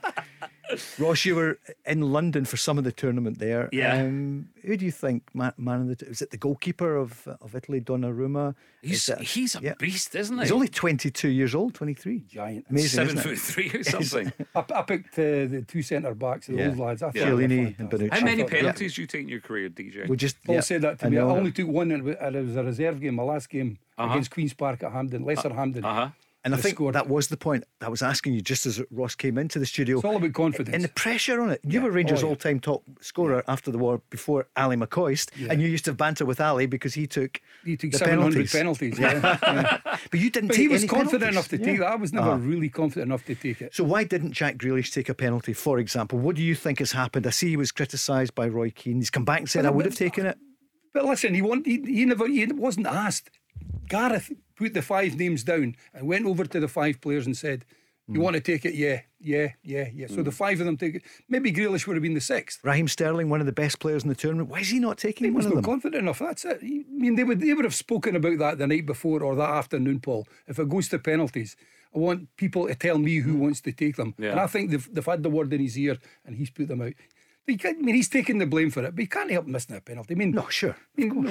[SPEAKER 3] Ross, you were in London for some of the tournament there.
[SPEAKER 5] Yeah.
[SPEAKER 3] Um, who do you think man, man of the t- was it the goalkeeper of of Italy, Donnarumma?
[SPEAKER 5] He's,
[SPEAKER 3] Is it-
[SPEAKER 5] he's a
[SPEAKER 3] yeah.
[SPEAKER 5] beast, isn't he?
[SPEAKER 3] He's only 22 years old, 23.
[SPEAKER 4] Giant.
[SPEAKER 3] Amazing,
[SPEAKER 5] seven
[SPEAKER 3] isn't
[SPEAKER 5] foot
[SPEAKER 3] it?
[SPEAKER 5] three or [laughs] something.
[SPEAKER 4] I, I picked uh, the two centre backs, the
[SPEAKER 3] Yeah.
[SPEAKER 4] old lads. I thought
[SPEAKER 5] Yeah.
[SPEAKER 3] Chiellini and
[SPEAKER 4] fantastic.
[SPEAKER 3] Bonucci.
[SPEAKER 5] How many
[SPEAKER 4] thought-
[SPEAKER 5] penalties do you take in your career, DJ?
[SPEAKER 3] We just
[SPEAKER 4] Paul
[SPEAKER 3] yeah,
[SPEAKER 4] said that to
[SPEAKER 3] I
[SPEAKER 4] me. I only took one, and it was a reserve game, my last game against Queen's Park at Hampden, Lesser Hampden.
[SPEAKER 5] Uh huh.
[SPEAKER 3] And I think
[SPEAKER 4] scored.
[SPEAKER 3] that was the point I was asking you just as Ross came into the studio.
[SPEAKER 4] It's all about confidence.
[SPEAKER 3] And the pressure on it. You were Rangers
[SPEAKER 4] Oh, yeah.
[SPEAKER 3] all time top scorer after the war before Ali McCoist. And you used to banter with Ali because he took,
[SPEAKER 4] he took
[SPEAKER 3] the
[SPEAKER 4] 700 penalties. yeah. yeah. [laughs]
[SPEAKER 3] But you didn't
[SPEAKER 4] But he was confident
[SPEAKER 3] penalties.
[SPEAKER 4] enough to
[SPEAKER 3] Yeah.
[SPEAKER 4] take that. I was never
[SPEAKER 3] Ah.
[SPEAKER 4] really confident enough to take it.
[SPEAKER 3] So why didn't Jack Grealish take a penalty, for example? What do you think has happened? I see he was criticised by Roy Keane. He's come back and said,
[SPEAKER 4] But-
[SPEAKER 3] I would have taken it.
[SPEAKER 4] But listen, he, won, he, he never he wasn't asked. Gareth put the five names down and went over to the five players and said, You hmm. want to take it? Yeah, yeah, yeah, yeah. So the hmm. five of them take it. Maybe Grealish would have been the sixth.
[SPEAKER 3] Raheem Sterling, one of the best players in the tournament. Why is he not taking
[SPEAKER 4] He
[SPEAKER 3] one
[SPEAKER 4] was
[SPEAKER 3] of
[SPEAKER 4] not confident enough. That's it. I mean, they would they would have spoken about that the night before or that afternoon, Paul. If it goes to penalties, I want people to tell me who hmm. wants to take them.
[SPEAKER 5] Yeah.
[SPEAKER 4] And I think they've, they've had the word in his ear and he's put them out. But you can't, I mean, he's taking the blame for it, but he can't help missing a penalty. I mean,
[SPEAKER 3] No, sure.
[SPEAKER 4] I mean,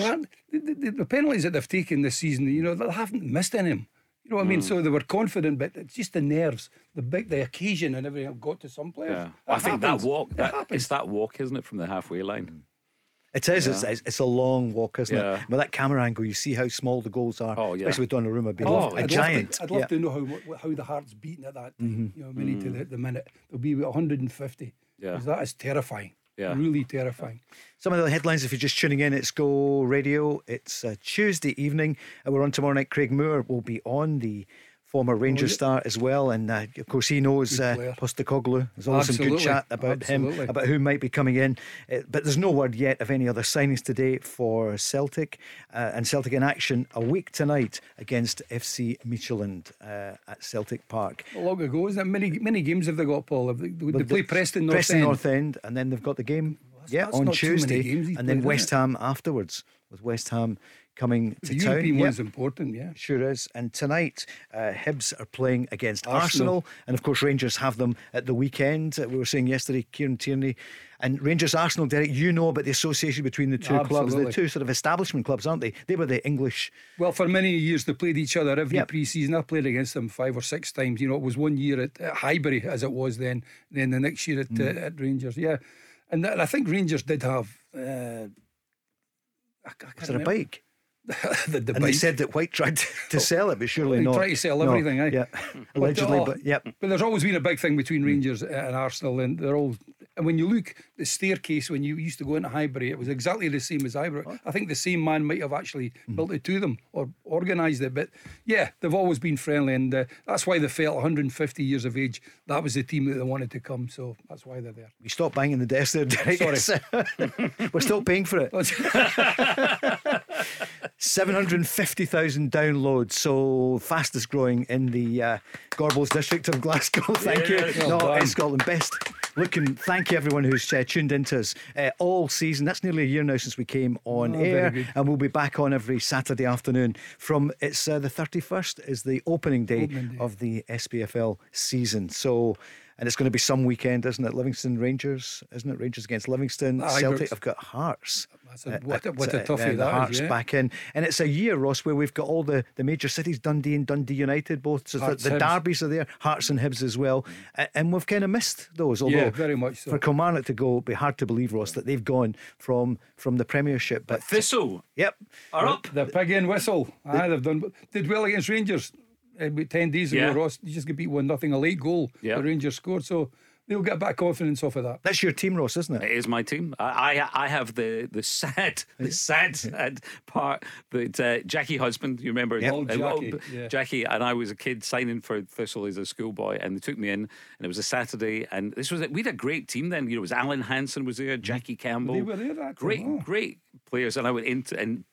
[SPEAKER 4] the, the, the, the penalties that they've taken this season, you know, they haven't missed any of them. You know what I mean? So they were confident, but it's just the nerves, the big, the occasion, and everything got to some players.
[SPEAKER 5] Yeah.
[SPEAKER 4] It
[SPEAKER 5] I think that walk,
[SPEAKER 4] It
[SPEAKER 5] that,
[SPEAKER 4] happens.
[SPEAKER 5] it's that walk, isn't it, from the halfway line?
[SPEAKER 3] It is. It's, it's, it's a long walk, isn't
[SPEAKER 5] Yeah.
[SPEAKER 3] it? But that camera angle, you see how small the goals are.
[SPEAKER 5] Oh, yeah.
[SPEAKER 3] Especially with Donnarumma being
[SPEAKER 5] Oh,
[SPEAKER 3] a
[SPEAKER 4] I'd love
[SPEAKER 3] giant.
[SPEAKER 4] To, I'd love
[SPEAKER 3] Yeah.
[SPEAKER 4] to know how how the heart's beating at that time. You know, many
[SPEAKER 5] Mm.
[SPEAKER 4] to the, the minute. There'll be 150.
[SPEAKER 5] Yeah.
[SPEAKER 4] that is terrifying.
[SPEAKER 5] Yeah.
[SPEAKER 4] Really terrifying.
[SPEAKER 3] Some of the headlines, if you're just tuning in, it's Go Radio. It's uh, Tuesday evening. And we're on tomorrow night. Craig Moore will be on, the former Rangers
[SPEAKER 4] yeah.
[SPEAKER 3] star as well. And uh, of course, he knows uh. Postecoglou. There's always some good chat about him, about who might be coming in. Uh, but there's no word yet of any other signings today for Celtic. Uh, and Celtic in action a week tonight against FC Midtjylland uh, at Celtic Park.
[SPEAKER 4] A long ago, isn't it? Many many games have they got, Paul? Have they, they, they play Preston North
[SPEAKER 3] Preston
[SPEAKER 4] End.
[SPEAKER 3] North End, and then they've got the game, yeah,
[SPEAKER 4] that's
[SPEAKER 3] on
[SPEAKER 4] not too many
[SPEAKER 3] Tuesday, and then West
[SPEAKER 4] it?
[SPEAKER 3] Ham afterwards, with West Ham coming to
[SPEAKER 4] The
[SPEAKER 3] town.
[SPEAKER 4] European
[SPEAKER 3] Yep,
[SPEAKER 4] one's important, yeah.
[SPEAKER 3] Sure is. And tonight, uh, Hibs are playing against Arsenal.
[SPEAKER 4] Arsenal.
[SPEAKER 3] and of course Rangers have them at the weekend. Uh, we were saying yesterday, Kieran Tierney and Rangers Arsenal. Derek, you know about the association between the two clubs, the
[SPEAKER 4] Absolutely.
[SPEAKER 3] two sort of establishment clubs, aren't they? They were the English.
[SPEAKER 4] Well, for many years they played each other every
[SPEAKER 3] Yep.
[SPEAKER 4] pre-season. I played against them five or six times. You know, it was one year at, at Highbury as it was then. Then the next year at,
[SPEAKER 3] Mm.
[SPEAKER 4] uh, at Rangers. Yeah, and, th- I think Rangers did have. Uh, I, I
[SPEAKER 3] Was it a bike?
[SPEAKER 4] The, [laughs] the
[SPEAKER 3] And they said that White tried to, [laughs] to sell it, but surely
[SPEAKER 4] They
[SPEAKER 3] not.
[SPEAKER 4] tried to sell
[SPEAKER 3] No.
[SPEAKER 4] everything, eh?
[SPEAKER 3] Yeah, [laughs] allegedly.
[SPEAKER 4] oh,
[SPEAKER 3] but yep.
[SPEAKER 4] But there's always been a big thing between Rangers and Arsenal, and they're all. And when you look the staircase when you used to go into Highbury, it was exactly the same as Highbury. I think the same man might have actually built it to them or organised it. But yeah, they've always been friendly, and uh, that's why they felt 150 years of age. That was the team that they wanted to come, so that's why they're there.
[SPEAKER 3] We stop banging the desk there, Derek.
[SPEAKER 4] Sorry.
[SPEAKER 3] We're still paying for it. 750,000 downloads, so fastest growing in the uh, Gorbals district of Glasgow. [laughs] Thank
[SPEAKER 5] Yes.
[SPEAKER 3] you.
[SPEAKER 4] Well
[SPEAKER 3] no, in Scotland, best. Looking, thank you everyone who's uh, tuned into us uh, all season. That's nearly a year now since we came on
[SPEAKER 4] Oh,
[SPEAKER 3] air, and we'll be back on every Saturday afternoon. From it's uh, the 31st is the opening day,
[SPEAKER 4] Opening day.
[SPEAKER 3] of the SPFL season. So. And it's going to be some weekend, isn't it? Livingston Rangers, isn't it? Rangers against Livingston.
[SPEAKER 4] Aye,
[SPEAKER 3] Celtic
[SPEAKER 4] but-
[SPEAKER 3] have got Hearts.
[SPEAKER 4] That's a-
[SPEAKER 3] Uh,
[SPEAKER 4] what a-
[SPEAKER 3] at,
[SPEAKER 4] what a toughie
[SPEAKER 3] uh, the
[SPEAKER 4] that is,
[SPEAKER 3] Hearts
[SPEAKER 4] yeah.
[SPEAKER 3] back in. And it's a year, Ross, where we've got all the, the major cities, Dundee and Dundee United, both. So the,
[SPEAKER 4] Hearts,
[SPEAKER 3] the
[SPEAKER 4] Hibs.
[SPEAKER 3] derbies are there, Hearts and Hibs as well. A- And we've kind of missed those. Although
[SPEAKER 4] Yeah, very much so.
[SPEAKER 3] For Kilmarnock to go, it'd be hard to believe, Ross, that they've gone from from the Premiership. But
[SPEAKER 5] Thistle
[SPEAKER 3] yep.
[SPEAKER 5] are up.
[SPEAKER 4] The pig in whistle. Aye, they've done did well against Rangers uh, about ten days ago.
[SPEAKER 5] Yeah.
[SPEAKER 4] Ross, you just get beat one nothing. A late goal.
[SPEAKER 5] Yeah.
[SPEAKER 4] The Rangers scored, so they'll get back confidence off of that.
[SPEAKER 3] That's your team, Ross, isn't it?
[SPEAKER 5] It is my team. I I, I have the the sad [laughs] the sad sad part that uh, Jackie Husband. You remember
[SPEAKER 3] Yep.
[SPEAKER 4] Old
[SPEAKER 5] Uh,
[SPEAKER 4] Jackie,
[SPEAKER 5] oh,
[SPEAKER 4] yeah.
[SPEAKER 5] Jackie and I was a kid signing for Thistle as a schoolboy, and they took me in, and it was a Saturday, and this was we had a great team then. You know, it was Alan Hansen was there, Jackie Campbell.
[SPEAKER 4] They were there that
[SPEAKER 5] great
[SPEAKER 4] time, oh.
[SPEAKER 5] great players, and I went into and.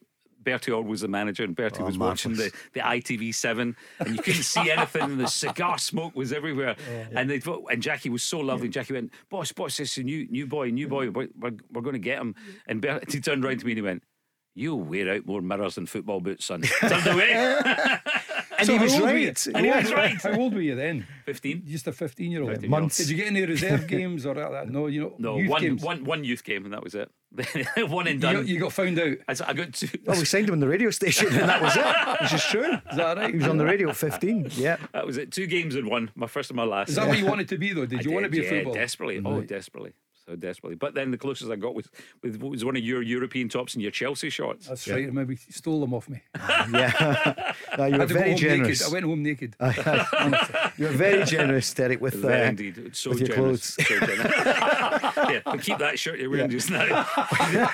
[SPEAKER 5] Bertie Auld was the manager, and Bertie
[SPEAKER 3] Oh,
[SPEAKER 5] was watching the, the ITV7, and you couldn't see anything, and the [laughs] cigar smoke was everywhere.
[SPEAKER 3] Oh,
[SPEAKER 5] And they and Jackie was so lovely. Jackie went, "Boss, boss, this is a new new boy, new boy. We're, we're, we're going to get him." And Bertie turned around to me and he went, "You wear out more mirrors than football boots, son." [laughs] Turned away. [laughs]
[SPEAKER 3] And
[SPEAKER 4] So
[SPEAKER 3] he
[SPEAKER 4] how
[SPEAKER 3] was
[SPEAKER 4] old were you?
[SPEAKER 3] right.
[SPEAKER 5] And he was right.
[SPEAKER 4] How old were you then?
[SPEAKER 5] Fifteen.
[SPEAKER 4] Just a fifteen-year-old.
[SPEAKER 5] 15
[SPEAKER 3] Months.
[SPEAKER 4] Did you get any reserve [laughs] games or that? No, you know,
[SPEAKER 5] No,
[SPEAKER 4] youth
[SPEAKER 5] one,
[SPEAKER 4] games.
[SPEAKER 5] one one youth game, and that was it. [laughs] one and
[SPEAKER 4] You
[SPEAKER 5] done.
[SPEAKER 4] got, you got found out.
[SPEAKER 5] I, got two.
[SPEAKER 3] Well, we signed him on the radio station, and that was it, [laughs] which is true.
[SPEAKER 4] Is that right?
[SPEAKER 3] He was on the radio at 15. Yeah.
[SPEAKER 5] That was it. Two games in one. My first and my last.
[SPEAKER 4] Is that what you wanted to be though? Did
[SPEAKER 5] I
[SPEAKER 4] you want to
[SPEAKER 5] did,
[SPEAKER 4] be a
[SPEAKER 5] yeah,
[SPEAKER 4] footballer?
[SPEAKER 5] desperately. Oh, desperately. So desperately. But then the closest I got was with was one of your European tops and your Chelsea shorts.
[SPEAKER 4] That's right. I Maybe stole them off me. [laughs]
[SPEAKER 3] Yeah. no, you
[SPEAKER 4] I
[SPEAKER 3] were
[SPEAKER 4] had to go
[SPEAKER 3] very
[SPEAKER 4] home
[SPEAKER 3] generous.
[SPEAKER 4] naked. I went home naked. [laughs]
[SPEAKER 3] You were very generous, Derek, with, uh,
[SPEAKER 5] indeed. So
[SPEAKER 3] with your
[SPEAKER 5] generous.
[SPEAKER 3] clothes.
[SPEAKER 5] So generous. [laughs] yeah, but keep that shirt you're wearing just now.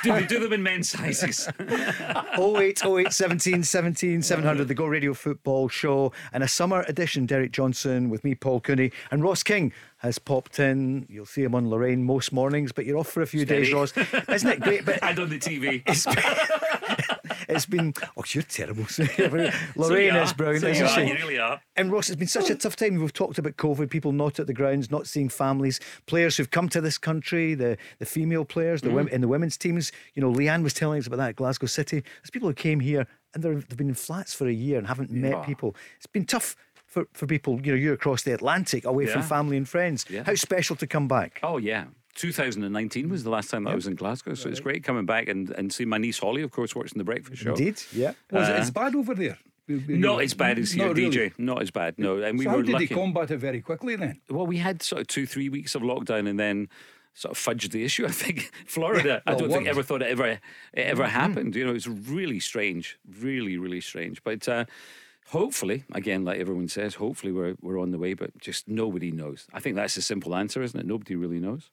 [SPEAKER 5] do they do them in men's sizes?
[SPEAKER 3] 08, 08, 17, 17, 700, the Go Radio Football Show, and a summer edition. Derek Johnstone with me, Paul Cooney, and Ross King has popped in. You'll see him on Lorraine most mornings, but you're off for a few days, Ross. Isn't it great? But [laughs]
[SPEAKER 5] and on the TV.
[SPEAKER 3] it's been, [laughs] it's been oh, you're terrible. [laughs] Lorraine
[SPEAKER 5] So
[SPEAKER 3] is brilliant,
[SPEAKER 5] So you
[SPEAKER 3] isn't she?
[SPEAKER 5] You really are.
[SPEAKER 3] And Ross, it's been such a tough time. We've talked about COVID, people not at the grounds, not seeing families, players who've come to this country, the, the female players, the mm. women in the women's teams. You know, Leanne was telling us about that at Glasgow City. There's people who came here and they've been in flats for a year and haven't met people. It's been tough for, for people. You know, you're across the Atlantic, away from family and friends.
[SPEAKER 5] Yeah.
[SPEAKER 3] How special to come back.
[SPEAKER 5] Oh yeah. 2019 was the last time that I was in Glasgow, so it's great coming back and, and see my niece Holly, of course, watching the breakfast show.
[SPEAKER 3] Indeed, yeah.
[SPEAKER 4] Was
[SPEAKER 5] Uh,
[SPEAKER 4] it as bad over there?
[SPEAKER 5] Not as bad as here,
[SPEAKER 4] Not really.
[SPEAKER 5] DJ. Not as bad. No, and we
[SPEAKER 4] so how
[SPEAKER 5] were
[SPEAKER 4] did
[SPEAKER 5] lucky.
[SPEAKER 4] they combat it very quickly then?
[SPEAKER 5] Well, we had sort of two, three weeks of lockdown, and then sort of fudged the issue. [laughs] I think Florida. I
[SPEAKER 4] Well,
[SPEAKER 5] don't
[SPEAKER 4] what-
[SPEAKER 5] think ever thought it ever it ever happened. You know, it's really strange, really, really strange. But uh, hopefully, again, like everyone says, hopefully we're we're on the way. But just nobody knows. I think that's the simple answer, isn't it? Nobody really knows.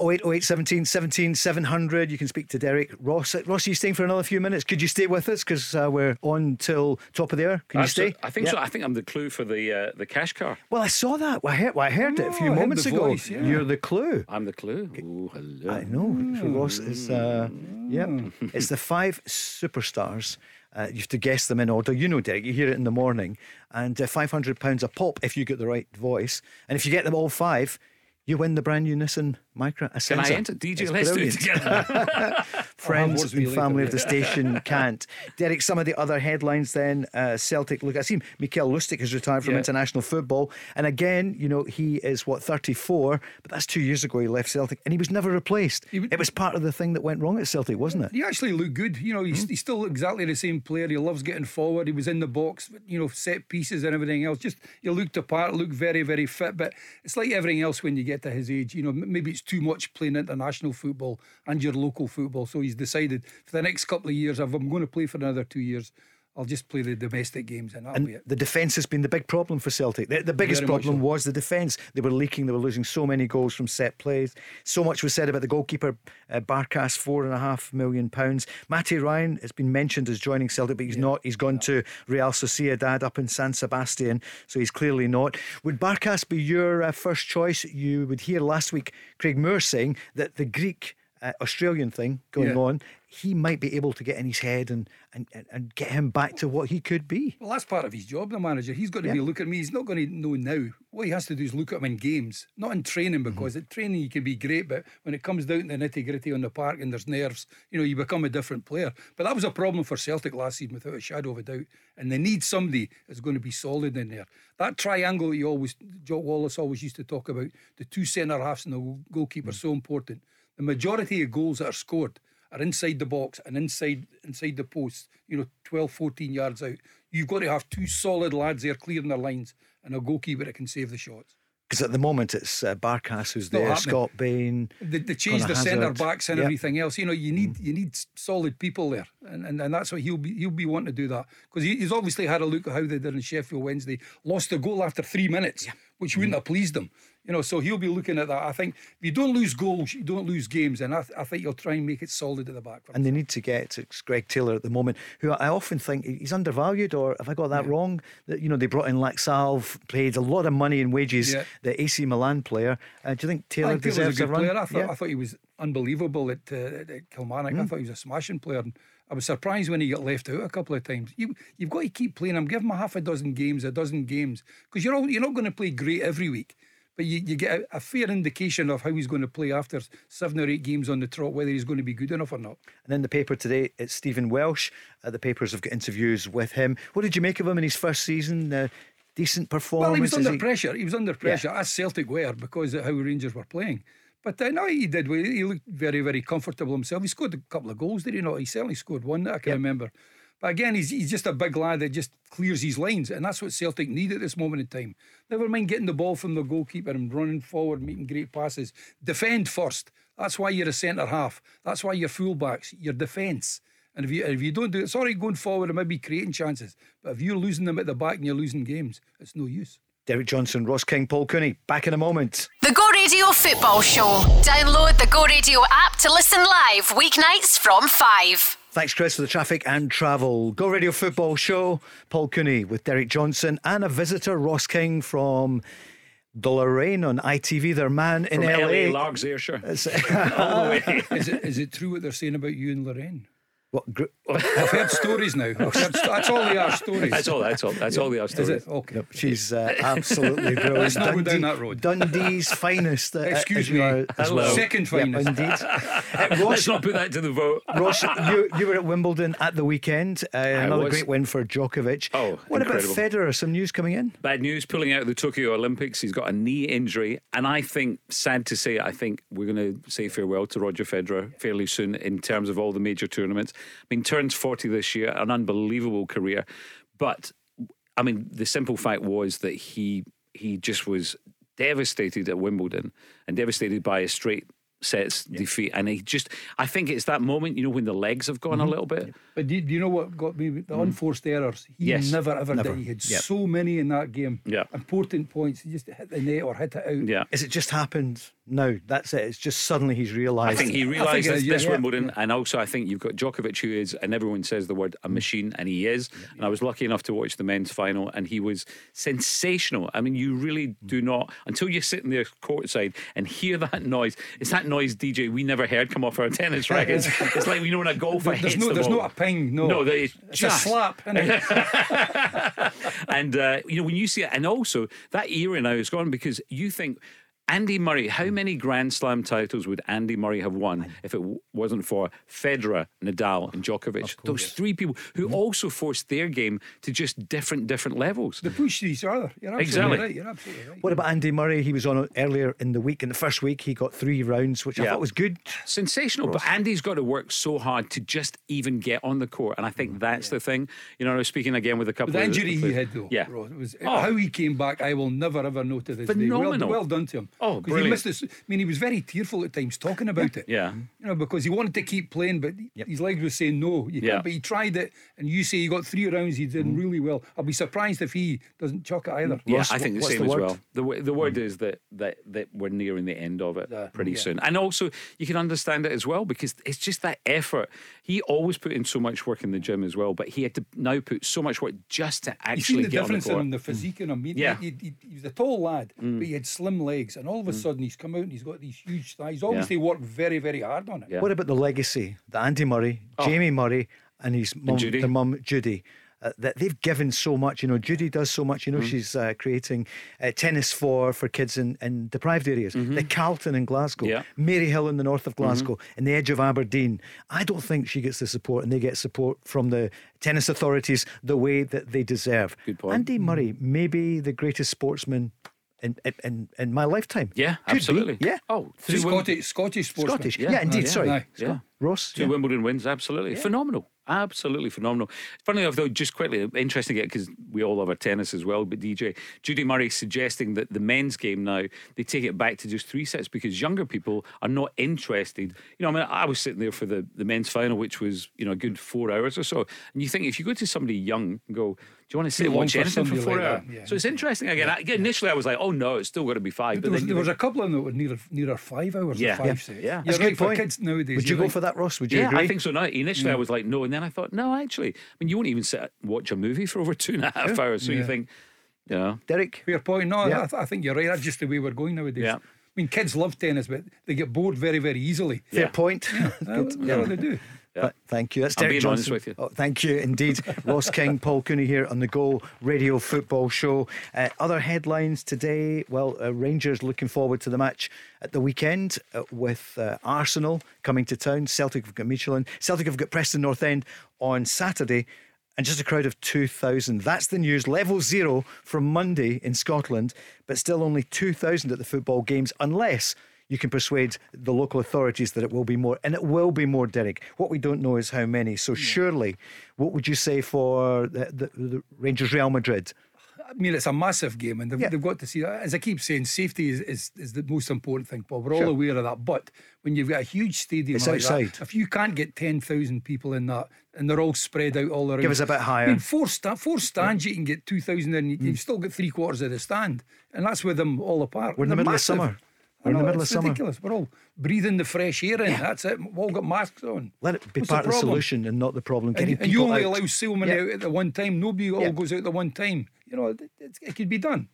[SPEAKER 3] 08, 08, 17, 17, 700. You can speak to Derek. Ross, Ross, are you staying for another few minutes? Could you stay with us? Because uh, we're on till top of the hour. Can you stay?
[SPEAKER 5] I think so. I think I'm the clue for the uh, the cash car.
[SPEAKER 3] Well, I saw that. Well, I heard, well, I heard it a
[SPEAKER 4] Oh,
[SPEAKER 3] few moments ago.
[SPEAKER 4] voice, yeah.
[SPEAKER 3] You're the clue.
[SPEAKER 5] I'm the clue. Oh, hello.
[SPEAKER 3] I know. So Ross is, uh, yeah.
[SPEAKER 4] Hmm.
[SPEAKER 3] It's the five superstars. Uh, you have to guess them in order. You know, Derek, you hear it in the morning. And uh, £500 a pop if you get the right voice. And if you get them all five, you win the brand new Nissan Micra Acenta.
[SPEAKER 5] Can I enter? DJ,
[SPEAKER 3] It's
[SPEAKER 5] let's
[SPEAKER 3] brilliant.
[SPEAKER 5] do it together. [laughs]
[SPEAKER 3] Friends
[SPEAKER 4] words with
[SPEAKER 3] and family of the station [laughs] can't. Derek, some of the other headlines then uh, Celtic. Look, I see Mikael Lustig has retired from
[SPEAKER 5] Yeah.
[SPEAKER 3] international football. And again, you know, he is what, 34, but that's two years ago he left Celtic and he was never replaced.
[SPEAKER 4] He
[SPEAKER 3] it was part of the thing that went wrong at Celtic, wasn't it?
[SPEAKER 4] He actually looked good. You know, he's, he's still exactly the same player. He loves getting forward. He was in the box, you know, set pieces and everything else. Just he looked apart, looked very, very fit. But it's like everything else when you get to his age. You know, maybe it's too much playing international football and your local football. So he's decided for the next couple of years, if I'm going to play for another two years, I'll just play the domestic games and
[SPEAKER 3] And
[SPEAKER 4] it.
[SPEAKER 3] the defence has been the big problem for Celtic. The, the biggest
[SPEAKER 4] Very
[SPEAKER 3] problem
[SPEAKER 4] so.
[SPEAKER 3] was the defence. They were leaking, they were losing so many goals from set plays. So much was said about the goalkeeper, uh, Barkas, four and a half million pounds. Matty Ryan has been mentioned as joining Celtic, but he's not. He's gone to Real Sociedad up in San Sebastian, so he's clearly not. Would Barkas be your uh, first choice? You would hear last week Craig Moore saying that the Greek uh, Australian thing going
[SPEAKER 4] Yeah.
[SPEAKER 3] on, he might be able to get in his head and, and, and- get him back to what he could be.
[SPEAKER 4] Well, that's part of his job, the manager. He's got to
[SPEAKER 3] Yeah.
[SPEAKER 4] be looking at me. He's not going to know now. What he has to do is look at him in games, not in training,
[SPEAKER 3] Mm-hmm.
[SPEAKER 4] because at training you can be great, but when it comes down to the nitty gritty on the park and there's nerves, you know, you become a different player. But that was a problem for Celtic last season, without a shadow of a doubt. And they need somebody that's going to be solid in there. That triangle that you always, Jock Wallace always used to talk about, the two centre halves and the goalkeeper, so important. The majority of goals that are scored are inside the box and inside inside the post, you know, 12, 14 yards out. You've got to have two solid lads there clearing their lines and a goalkeeper that can save the shots.
[SPEAKER 3] Because at the moment it's uh, Barkas who's there,
[SPEAKER 4] happening.
[SPEAKER 3] Scott Bain.
[SPEAKER 4] They, they changed
[SPEAKER 3] Conor
[SPEAKER 4] the centre backs and
[SPEAKER 3] Yep.
[SPEAKER 4] everything else. You know, you need you need solid people there, and, and and that's what he'll be he'll be wanting to do that because he, he's obviously had a look at how they did in Sheffield Wednesday, lost a goal after three minutes, which wouldn't have pleased him. You know, so he'll be looking at that. I think if you don't lose goals, you don't lose games, and I, th- I think you'll try and make it solid at the back.
[SPEAKER 3] And they need to get it's Greg Taylor at the moment, who I often think he's undervalued, or have I got that wrong? That you know they brought in Laxalt, paid a lot of money in wages.
[SPEAKER 4] Yeah.
[SPEAKER 3] The AC Milan player. Uh, do you think
[SPEAKER 4] I
[SPEAKER 3] Taylor
[SPEAKER 4] think
[SPEAKER 3] deserves
[SPEAKER 4] a
[SPEAKER 3] a,
[SPEAKER 4] good
[SPEAKER 3] run?
[SPEAKER 4] player. I thought,
[SPEAKER 3] Yeah.
[SPEAKER 4] I thought he was unbelievable at, uh, at Kilmarnock.
[SPEAKER 3] Hmm.
[SPEAKER 4] I thought he was a smashing player. And I was surprised when he got left out a couple of times. You, you've got to keep playing him. Give him a half a dozen games, a dozen games, because you're all, you're not going to play great every week. But you, you get a, a fair indication of how he's going to play after seven or eight games on the trot, whether he's going to be good enough or not.
[SPEAKER 3] And in the paper today, it's Stephen Welsh. Uh, the papers have got interviews with him. What did you make of him in his first season? Uh, decent performance.
[SPEAKER 4] Well, he was under
[SPEAKER 3] he-
[SPEAKER 4] pressure. He was under pressure, as Celtic were, because of how Rangers were playing. But uh, no, he did. He looked very, very comfortable himself. He scored a couple of goals, did he not? He certainly scored one that I can remember. But again, he's, he's just a big lad that just clears his lines, and that's what Celtic need at this moment in time. Never mind getting the ball from the goalkeeper and running forward, making great passes. Defend first. That's why you're a centre half. That's why you're fullbacks. Your defence. And if you if you don't do it, sorry, going forward and maybe creating chances. But if you're losing them at the back and you're losing games, it's no use.
[SPEAKER 3] Derek Johnstone, Ross King, Paul Cooney. Back in a moment.
[SPEAKER 2] The Go Radio Football Show. Download the Go Radio app to listen live weeknights from 5.
[SPEAKER 3] Thanks, Chris, for the traffic and travel. Go Radio Football Show. Paul Cooney with Derek Johnstone and a visitor, Ross King from the Lorraine on ITV, their man in
[SPEAKER 5] From
[SPEAKER 3] LA.
[SPEAKER 5] LA, Largs Ayrshire. [laughs] All the way. [laughs]
[SPEAKER 4] Is it is it true what they're saying about you and Lorraine?
[SPEAKER 3] What, gr-
[SPEAKER 4] I've heard stories now. I've heard, that's all they are stories.
[SPEAKER 5] That's all. That's all. That's all the
[SPEAKER 4] Is
[SPEAKER 5] stories.
[SPEAKER 4] it? Okay.
[SPEAKER 3] She's uh, absolutely [laughs] brilliant.
[SPEAKER 4] Let's not go down that road.
[SPEAKER 3] Dundee's finest. Uh,
[SPEAKER 4] Excuse me.
[SPEAKER 3] are as well.
[SPEAKER 4] Second
[SPEAKER 3] Yep,
[SPEAKER 4] finest.
[SPEAKER 3] indeed. Uh, [laughs] [laughs]
[SPEAKER 5] Let's not put that to the vote.
[SPEAKER 3] Ross you, you were at Wimbledon at the weekend. Uh, another
[SPEAKER 5] was.
[SPEAKER 3] great win for Djokovic.
[SPEAKER 5] Oh,
[SPEAKER 3] what
[SPEAKER 5] incredible.
[SPEAKER 3] about Federer? Some news coming in?
[SPEAKER 5] Bad news pulling out of the Tokyo Olympics. He's got a knee injury. And I think, sad to say, I think we're going to say farewell to Roger Federer fairly soon in terms of all the major tournaments. I mean, turns 40 this year, an unbelievable career. But, I mean, the simple fact was that he he just was devastated at Wimbledon and devastated by a straight sets defeat. And he just, I think it's that moment, you know, when the legs have gone a little bit.
[SPEAKER 4] But do, do you know what got me? The unforced errors. He
[SPEAKER 5] Mm. Yes.
[SPEAKER 4] never ever
[SPEAKER 3] Never.
[SPEAKER 4] did. He had
[SPEAKER 3] Yep.
[SPEAKER 4] so many in that game.
[SPEAKER 5] Yeah.
[SPEAKER 4] Important points. He just hit the net or hit it out.
[SPEAKER 5] Yeah.
[SPEAKER 3] Is it just happened now? That's it. It's just suddenly he's realised.
[SPEAKER 5] I think he
[SPEAKER 4] think
[SPEAKER 5] realised this,
[SPEAKER 4] is, yeah,
[SPEAKER 5] this
[SPEAKER 4] yeah.
[SPEAKER 5] Wimbledon, and also I think you've got Djokovic, who is, and everyone says the word a machine, and he is. And I was lucky enough to watch the men's final, and he was sensational. I mean, you really do not until you're sitting there courtside and hear that noise. It's that noise, DJ, we never heard come off our tennis rackets. it's like you know when a golfer
[SPEAKER 4] There's
[SPEAKER 5] hits
[SPEAKER 4] no,
[SPEAKER 5] the
[SPEAKER 4] there's
[SPEAKER 5] ball.
[SPEAKER 4] not a ping. No,
[SPEAKER 5] No, is
[SPEAKER 4] it's
[SPEAKER 5] just-
[SPEAKER 4] a slap. [laughs]
[SPEAKER 5] and uh, you know when you see it, and also that era now is gone because you think. Andy Murray, how hmm. many Grand Slam titles would Andy Murray have won if it w- wasn't for Federer, Nadal, and Djokovic? Those three people who hmm. also forced their game to just different, different levels.
[SPEAKER 4] They push each other. You're absolutely
[SPEAKER 5] Exactly.
[SPEAKER 4] right. You're absolutely right.
[SPEAKER 3] What about Andy Murray? He was on earlier in the week. In the first week, he got three rounds, which I thought was good.
[SPEAKER 5] Sensational, but Andy's got to work so hard to just even get on the court, and I think mm. that's the thing. You know, I was speaking again with a couple
[SPEAKER 4] The
[SPEAKER 5] of
[SPEAKER 4] injury he had though,
[SPEAKER 5] Yeah,
[SPEAKER 4] Ross, it was
[SPEAKER 5] Oh.
[SPEAKER 4] how he came back. I will never ever know to this day.
[SPEAKER 5] Phenomenal.
[SPEAKER 4] Well, well done to him.
[SPEAKER 5] Oh,
[SPEAKER 4] 'Cause he missed this. I mean, he was very tearful at times talking about it.
[SPEAKER 5] Yeah.
[SPEAKER 4] you know, because he wanted to keep playing, but his legs were saying no. You
[SPEAKER 5] Yeah.
[SPEAKER 4] can't. But he tried it, and you say he got three rounds. He did mm-hmm. really well. I'll be surprised if he doesn't chuck it either.
[SPEAKER 5] Yeah,
[SPEAKER 3] Ross,
[SPEAKER 5] I think the same
[SPEAKER 3] the
[SPEAKER 5] as
[SPEAKER 3] word?
[SPEAKER 5] well. The w- the word is that that that we're nearing the end of it
[SPEAKER 4] Yeah.
[SPEAKER 5] pretty
[SPEAKER 4] Yeah.
[SPEAKER 5] soon, and also you can understand it as well because it's just that effort. He always put in so much work in the gym as well, but he had to now put so much work just to
[SPEAKER 4] You
[SPEAKER 5] actually
[SPEAKER 4] seen the
[SPEAKER 5] get on the
[SPEAKER 4] difference
[SPEAKER 5] court.
[SPEAKER 4] in him, the physique in him. He,
[SPEAKER 5] Yeah.
[SPEAKER 4] he, he, he was a tall lad, mm. but he had slim legs, and and all of a sudden he's come out and he's got these huge thighs. He's obviously worked very, very hard on it.
[SPEAKER 5] Yeah.
[SPEAKER 3] What about the legacy that Andy Murray, Jamie Murray, and his mum,
[SPEAKER 5] Judy.
[SPEAKER 3] their mum Judy? Uh, that they've given so much, you know. Judy does so much, you know. She's uh, creating uh, tennis for for kids in, in deprived areas. The Carlton in Glasgow,
[SPEAKER 5] Yeah.
[SPEAKER 3] Maryhill in the north of Glasgow, and the edge of Aberdeen. I don't think she gets the support, and they get support from the tennis authorities the way that they deserve.
[SPEAKER 5] Good point.
[SPEAKER 3] Andy Murray, maybe the greatest sportsman in in, in, in my lifetime.
[SPEAKER 5] Yeah,
[SPEAKER 3] Could be,
[SPEAKER 5] absolutely.
[SPEAKER 3] Yeah,
[SPEAKER 5] Oh,
[SPEAKER 4] Three
[SPEAKER 5] two Wim-
[SPEAKER 4] Scottish, Scottish sportsmen.
[SPEAKER 3] Scottish.
[SPEAKER 5] Yeah.
[SPEAKER 3] Yeah, indeed.
[SPEAKER 4] Oh, yeah.
[SPEAKER 3] Sorry,
[SPEAKER 4] Aye.
[SPEAKER 5] Yeah.
[SPEAKER 3] Ross.
[SPEAKER 5] Two
[SPEAKER 3] yeah.
[SPEAKER 5] Wimbledon wins, absolutely phenomenal, absolutely phenomenal. Funny enough, though, just quickly, interesting because we all love our tennis as well. But DJ Judy Murray suggesting that the men's game now they take it back to just three sets because younger people are not interested. You know, I mean, I was sitting there for the the men's final, which was you know a good four hours or so, and you think if you go to somebody young and go. Do you want to sit and watch anything for four
[SPEAKER 4] like
[SPEAKER 5] hours?
[SPEAKER 4] yeah.
[SPEAKER 5] So it's interesting again. I, again, initially, I was like, "Oh no, it's still got to be five.
[SPEAKER 4] There
[SPEAKER 5] But
[SPEAKER 4] was,
[SPEAKER 5] then you
[SPEAKER 4] there was a couple of them that were nearer, nearer five hours
[SPEAKER 5] Yeah.
[SPEAKER 4] or five
[SPEAKER 5] Yeah.
[SPEAKER 4] sets.
[SPEAKER 5] Yeah.
[SPEAKER 4] You're
[SPEAKER 3] That's a
[SPEAKER 4] right
[SPEAKER 3] good
[SPEAKER 4] for
[SPEAKER 3] point.
[SPEAKER 4] kids nowadays.
[SPEAKER 3] Would you
[SPEAKER 4] you're
[SPEAKER 3] go
[SPEAKER 4] right.
[SPEAKER 3] for that, Ross? Would you
[SPEAKER 5] Yeah,
[SPEAKER 3] agree?
[SPEAKER 5] I think so now. Initially, I was like, no, and then I thought, no, actually, I mean, you won't even sit watch a movie for over [laughs] two and a half hours. So you
[SPEAKER 4] Yeah.
[SPEAKER 5] think, yeah,
[SPEAKER 3] Derek.
[SPEAKER 4] Fair point. No,
[SPEAKER 3] Yeah.
[SPEAKER 4] I, th- I think you're right. That's just the way we're going nowadays.
[SPEAKER 5] Yeah.
[SPEAKER 4] I mean, kids love tennis, but they get bored very, very easily.
[SPEAKER 3] Fair
[SPEAKER 5] Yeah.
[SPEAKER 3] point.
[SPEAKER 4] Uh, [laughs]
[SPEAKER 3] Good.
[SPEAKER 4] yeah, they do.
[SPEAKER 3] Th- Thank you. That's
[SPEAKER 5] I'm
[SPEAKER 3] Derek
[SPEAKER 5] being honest
[SPEAKER 3] Johnstone.
[SPEAKER 5] with you.
[SPEAKER 3] Oh, thank you indeed. [laughs] Ross King, Paul Cooney here on the Go Radio Football Show. Uh, other headlines today. Well, uh, Rangers looking forward to the match at the weekend uh, with uh, Arsenal coming to town. Celtic have got Michelin. Celtic have got Preston North End on Saturday. And just a crowd of 2,000. That's the news. Level zero from Monday in Scotland, but still only 2,000 at the football games, unless you can persuade the local authorities that it will be more. And it will be more, Derek. What we don't know is how many. So, surely, what would you say for the, the, the Rangers Real Madrid?
[SPEAKER 4] I mean, it's a massive game, and they've,
[SPEAKER 3] Yeah.
[SPEAKER 4] they've got to see that. As I keep saying, safety is, is, is the most important thing, Paul. We're all
[SPEAKER 3] Sure.
[SPEAKER 4] aware of that. But when you've got a huge stadium
[SPEAKER 3] It's
[SPEAKER 4] like
[SPEAKER 3] outside.
[SPEAKER 4] that, if you can't get 10,000 people in that, and they're all spread out all around.
[SPEAKER 3] Give us a bit higher.
[SPEAKER 4] I mean, four, sta- four stands, you can get 2,000 and you- you've mm. still got three quarters of the stand. And that's with them all apart.
[SPEAKER 3] We're in the middle of summer. We're in the middle of
[SPEAKER 4] it's
[SPEAKER 3] summer.
[SPEAKER 4] ridiculous. We're all breathing the fresh air in. That's it. We've all got masks on.
[SPEAKER 3] Let it be
[SPEAKER 4] What's
[SPEAKER 3] part of the solution and not the problem.
[SPEAKER 4] And,
[SPEAKER 3] Getting
[SPEAKER 4] and you only
[SPEAKER 3] out.
[SPEAKER 4] allow so many
[SPEAKER 3] Yeah.
[SPEAKER 4] out at the one time. Nobody all goes out at the one time. You know, it, it's- it could be done.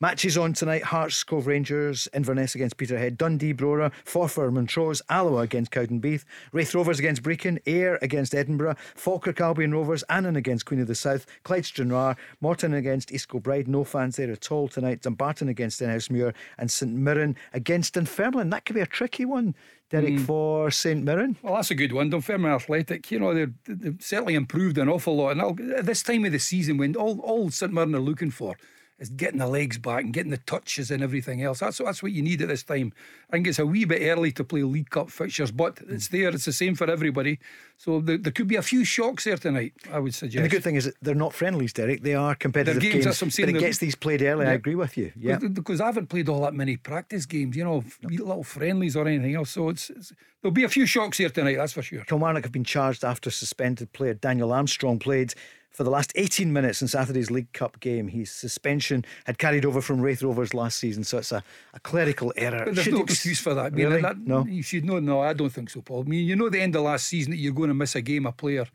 [SPEAKER 3] Matches on tonight Hearts, Cove Rangers, Inverness against Peterhead, Dundee, Brora, Forfar, Montrose, Alloa against Cowdenbeath, Raith Rovers against Brechin, Ayr against Edinburgh, Falkirk Albion Rovers, Annan against Queen of the South, Clyde Stranraer, Morton against East Kilbride, no fans there at all tonight, Dumbarton against Stenhousemuir, and St Mirren against Dunfermline. That could be a tricky one, Derek, mm. for St Mirren.
[SPEAKER 4] Well, that's a good one. Dunfermline Athletic, you know, they've certainly improved an awful lot. And I'll, at this time of the season, when all, all St Mirren are looking for is getting the legs back and getting the touches and everything else. That's, that's what you need at this time. I think it's a wee bit early to play League Cup fixtures, but it's there. It's the same for everybody. So there, there could be a few shocks there tonight, I would suggest.
[SPEAKER 3] And the good thing is that they're not friendlies, Derek. They are competitive
[SPEAKER 4] games,
[SPEAKER 3] games,
[SPEAKER 4] that's what I'm saying,
[SPEAKER 3] but it gets these played early. I agree with you. Yeah.
[SPEAKER 4] Because- I haven't played all that many practice games, you know, little friendlies or anything else. So it's, it's there'll be a few shocks here tonight, that's for sure.
[SPEAKER 3] Kilmarnock have been charged after suspended player Daniel Armstrong played for the last 18 minutes in Saturday's League Cup game. His suspension had carried over from Raith Rovers last season, so it's a, a clerical error.
[SPEAKER 4] But there's
[SPEAKER 3] Should
[SPEAKER 4] no
[SPEAKER 3] ex-
[SPEAKER 4] excuse for that. I mean,
[SPEAKER 3] Really?
[SPEAKER 4] that-
[SPEAKER 3] no.
[SPEAKER 4] You should know. No, I don't think so, Paul. I mean, you know, the end of last season that you're going to miss a game, a player.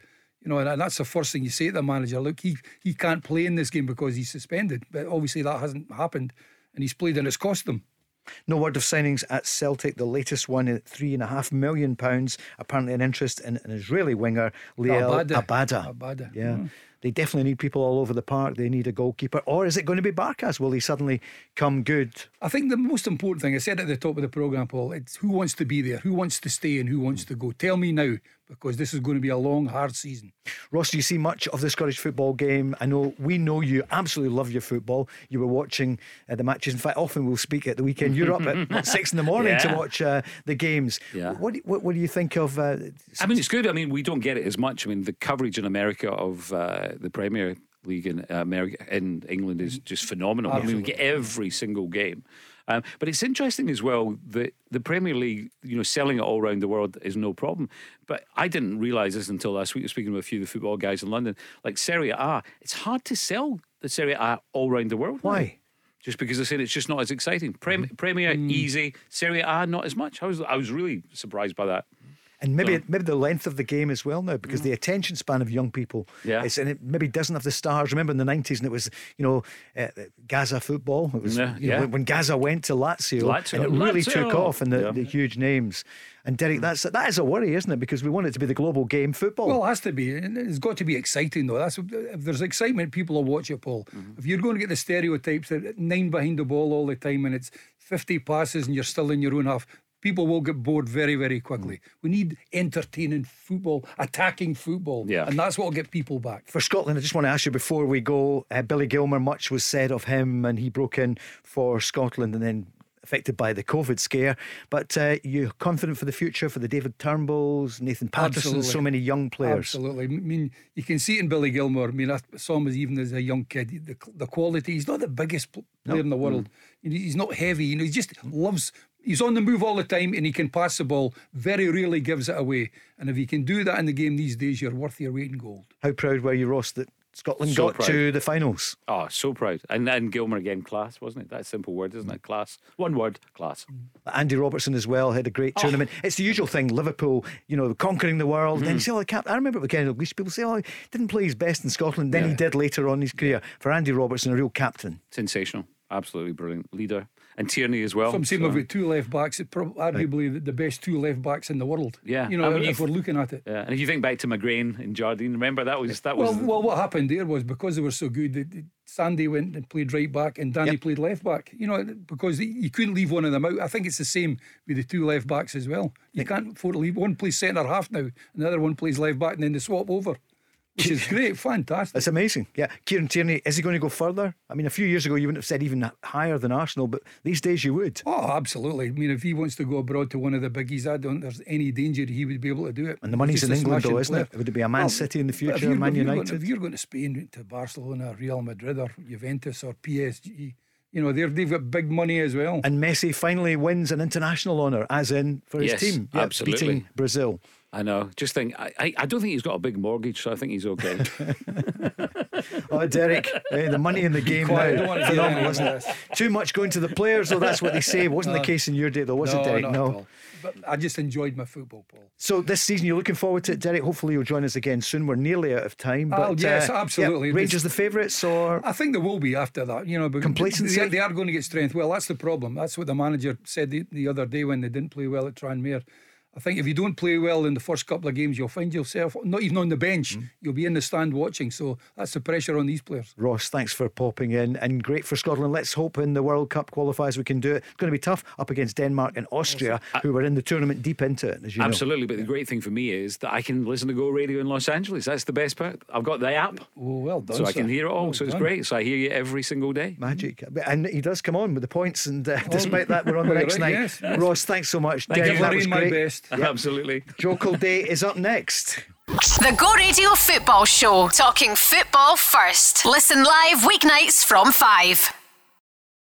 [SPEAKER 4] You know, and that's the first thing you say to the manager. Look, he he can't play in this game because he's suspended. But obviously that hasn't happened, and he's played and it's cost them.
[SPEAKER 3] No word of signings at Celtic. The latest one at three and a half million pounds. Apparently, an interest in an Israeli winger, Liel
[SPEAKER 4] Abada.
[SPEAKER 3] Abada.
[SPEAKER 4] Abada,
[SPEAKER 3] Yeah.
[SPEAKER 4] mm.
[SPEAKER 3] They definitely need people all over the park. They need a goalkeeper. Or is it going to be Barkas? Will he suddenly come good?
[SPEAKER 4] I think the most important thing I said at the top of the program, Paul. It's who wants to be there, who wants to stay, and who wants to go. Tell me now, because this is going to be a long, hard season.
[SPEAKER 3] Ross, do you see much of the Scottish football game? I know we know you absolutely love your football. You were watching uh, the matches. In fact, often we'll speak at the weekend. [laughs] You're up at what, six in the morning to watch uh, the games.
[SPEAKER 5] Yeah.
[SPEAKER 3] What, do- what what do you think of? Uh,
[SPEAKER 5] I mean, it's good. I mean, we don't get it as much. I mean, the coverage in America of uh, the Premier League in America in England is just phenomenal. I mean, we get every single game. Um, but it's interesting as well that the Premier League, you know, selling it all around the world is no problem. But I didn't realise this until last week. Speaking with a few of the football guys in London, like Serie A, it's hard to sell the Serie A all around the world. now.
[SPEAKER 3] Why?
[SPEAKER 5] Just because they said it's just not as exciting. Prem- Premier easy, Serie A not as much. I was I was really surprised by that.
[SPEAKER 3] And maybe hmm.
[SPEAKER 5] So-
[SPEAKER 3] maybe the length of the game as well now, because hmm. the attention span of young people,
[SPEAKER 5] Yeah.
[SPEAKER 3] is, and it maybe doesn't have the stars. Remember in the nineties, and it was you know uh, Gaza football. It was
[SPEAKER 5] Yeah,
[SPEAKER 3] you know,
[SPEAKER 5] yeah.
[SPEAKER 3] when, when Gaza went to Lazio,
[SPEAKER 5] Lazio,
[SPEAKER 3] and it really
[SPEAKER 5] Lazio.
[SPEAKER 3] took off, and the,
[SPEAKER 5] Yeah.
[SPEAKER 3] the huge names. And Derek, hmm. that's that is a worry, isn't it? Because we want it to be the global game football.
[SPEAKER 4] Well, it has to be. It's got to be exciting, though. That's if there's excitement, people will watch it, Paul. Mm-hmm. If you're going to get the stereotypes that nine behind the ball all the time and it's 50 passes and you're still in your own half, people will get bored very, very quickly. We need entertaining football, attacking football,
[SPEAKER 5] Yeah.
[SPEAKER 4] and that's what will get people back.
[SPEAKER 3] for Scotland, I just want to ask you before we go. Uh, Billy Gilmour, much was said of him, and he broke in for Scotland, and then affected by the COVID scare. But uh, you confident for the future for the David Turnbulls, Nathan Patterson,
[SPEAKER 4] Absolutely.
[SPEAKER 3] so many young players.
[SPEAKER 4] Absolutely. I mean, you can see it in Billy Gilmour. I mean, I saw him even as a young kid. The, the quality. He's not the biggest pl- player in the world.
[SPEAKER 3] Mm.
[SPEAKER 4] He's not heavy. You know, he just loves. He's on the move all the time, and he can pass the ball. Very rarely gives it away. And if he can do that in the game these days, you're worth your weight in gold.
[SPEAKER 3] How proud were you, Ross, that Scotland
[SPEAKER 5] So
[SPEAKER 3] got
[SPEAKER 5] proud.
[SPEAKER 3] to the finals?
[SPEAKER 5] Oh, so proud. And then Gilmour again, class, wasn't it? That simple word, isn't it? Class. One word, class.
[SPEAKER 3] Andy Robertson as well had a great
[SPEAKER 5] Oh.
[SPEAKER 3] tournament. It's the usual thing, Liverpool, you know, conquering the world.
[SPEAKER 5] Mm-hmm.
[SPEAKER 3] Then you see all the cap. I remember with Kenny Dalglish, people say, oh, he didn't play his best in Scotland. Then he did later on in his career. For Andy Robertson, a real captain.
[SPEAKER 5] Sensational. Absolutely brilliant leader. And Tierney as well.
[SPEAKER 4] Some say
[SPEAKER 5] So-
[SPEAKER 4] we've got two left backs, it's prob- arguably the- the best two left backs in the world.
[SPEAKER 5] Yeah.
[SPEAKER 4] You know,
[SPEAKER 5] I mean,
[SPEAKER 4] if we're looking at it.
[SPEAKER 5] Yeah, and if you think back to McGrain and Jardine, remember that was that was
[SPEAKER 4] Well, well, what happened there was because they were so good, that that Sandy went and played right back, and Danny
[SPEAKER 3] Yep.
[SPEAKER 4] played left back. You know, because you couldn't leave one of them out. I think it's the same with the two left backs as well. You can't afford to leave one plays centre half now, and the other one plays left back, and then they swap over, which is [laughs] great, fantastic.
[SPEAKER 3] It's amazing. Yeah. Kieran Tierney, is he going to go further? I mean, a few years ago, you wouldn't have said even higher than Arsenal, but these days you would.
[SPEAKER 4] Oh, absolutely. I mean, if he wants to go abroad to one of the biggies, I don't. There's any danger he would be able to do it.
[SPEAKER 3] And the money's in England, though, isn't it?
[SPEAKER 4] player.
[SPEAKER 3] Would it be a Man
[SPEAKER 4] Well,
[SPEAKER 3] City in the future, Man
[SPEAKER 4] if you're going-
[SPEAKER 3] United?
[SPEAKER 4] if you're going to Spain, to Barcelona, Real Madrid, or Juventus, or PSG, you know, they're, they've got big money as well.
[SPEAKER 3] And Messi finally wins an international honour, as in for his
[SPEAKER 5] Yes,
[SPEAKER 3] team. Yeah,
[SPEAKER 5] absolutely.
[SPEAKER 3] Beating Brazil.
[SPEAKER 5] I know. Just think, I, I, I don't think he's got a big mortgage, so I think he's okay. [laughs]
[SPEAKER 3] Oh, Derek, eh, the money in the game
[SPEAKER 4] quiet,
[SPEAKER 3] now.
[SPEAKER 4] don't wanna get
[SPEAKER 3] Phenomenal,
[SPEAKER 4] into
[SPEAKER 3] isn't it? Too much going to the players, though. That's what they say. Wasn't the case in your day, though, was it, Derek?
[SPEAKER 4] not
[SPEAKER 3] No.
[SPEAKER 4] But I just enjoyed my football, Paul.
[SPEAKER 3] So this season, you're looking forward to it, Derek. Hopefully, you'll join us again soon. We're nearly out of time. But
[SPEAKER 4] Oh, yes,
[SPEAKER 3] uh,
[SPEAKER 4] absolutely.
[SPEAKER 3] yeah, Rangers the favourites, or
[SPEAKER 4] I think there will be after that, you know,
[SPEAKER 3] Complacency?
[SPEAKER 4] They, they are going to get strength. Well, that's the problem. That's what the manager said the, the other day when they didn't play well at Tranmere. I think if you don't play well in the first couple of games, you'll find yourself not even on the bench.
[SPEAKER 3] Mm.
[SPEAKER 4] You'll be in the stand watching. So that's the pressure on these players.
[SPEAKER 3] Ross, thanks for popping in. And great for Scotland. Let's hope in the World Cup qualifiers we can do it. It's going to be tough up against Denmark and Austria, who were in the tournament deep into it, as you know.
[SPEAKER 5] Absolutely. But the great thing for me is that I can listen to Go Radio in Los Angeles. That's the best part. I've got the app,
[SPEAKER 4] Oh, well done.
[SPEAKER 5] so I can hear it all.
[SPEAKER 4] Well
[SPEAKER 5] so it's
[SPEAKER 4] done.
[SPEAKER 5] great. So I hear you every single day.
[SPEAKER 3] Magic. And he does come on with the points, and uh, despite that, we're on the [laughs] next
[SPEAKER 4] right,
[SPEAKER 3] night.
[SPEAKER 4] yes, yes.
[SPEAKER 3] Ross, thanks so much.
[SPEAKER 5] Thank
[SPEAKER 3] Derek,
[SPEAKER 5] you.
[SPEAKER 3] that was
[SPEAKER 4] Worrying my
[SPEAKER 3] great.
[SPEAKER 4] best.
[SPEAKER 5] Absolutely.
[SPEAKER 3] Joe Day is up next.
[SPEAKER 2] The Go Radio Football Show, talking football first. Listen live weeknights from 5.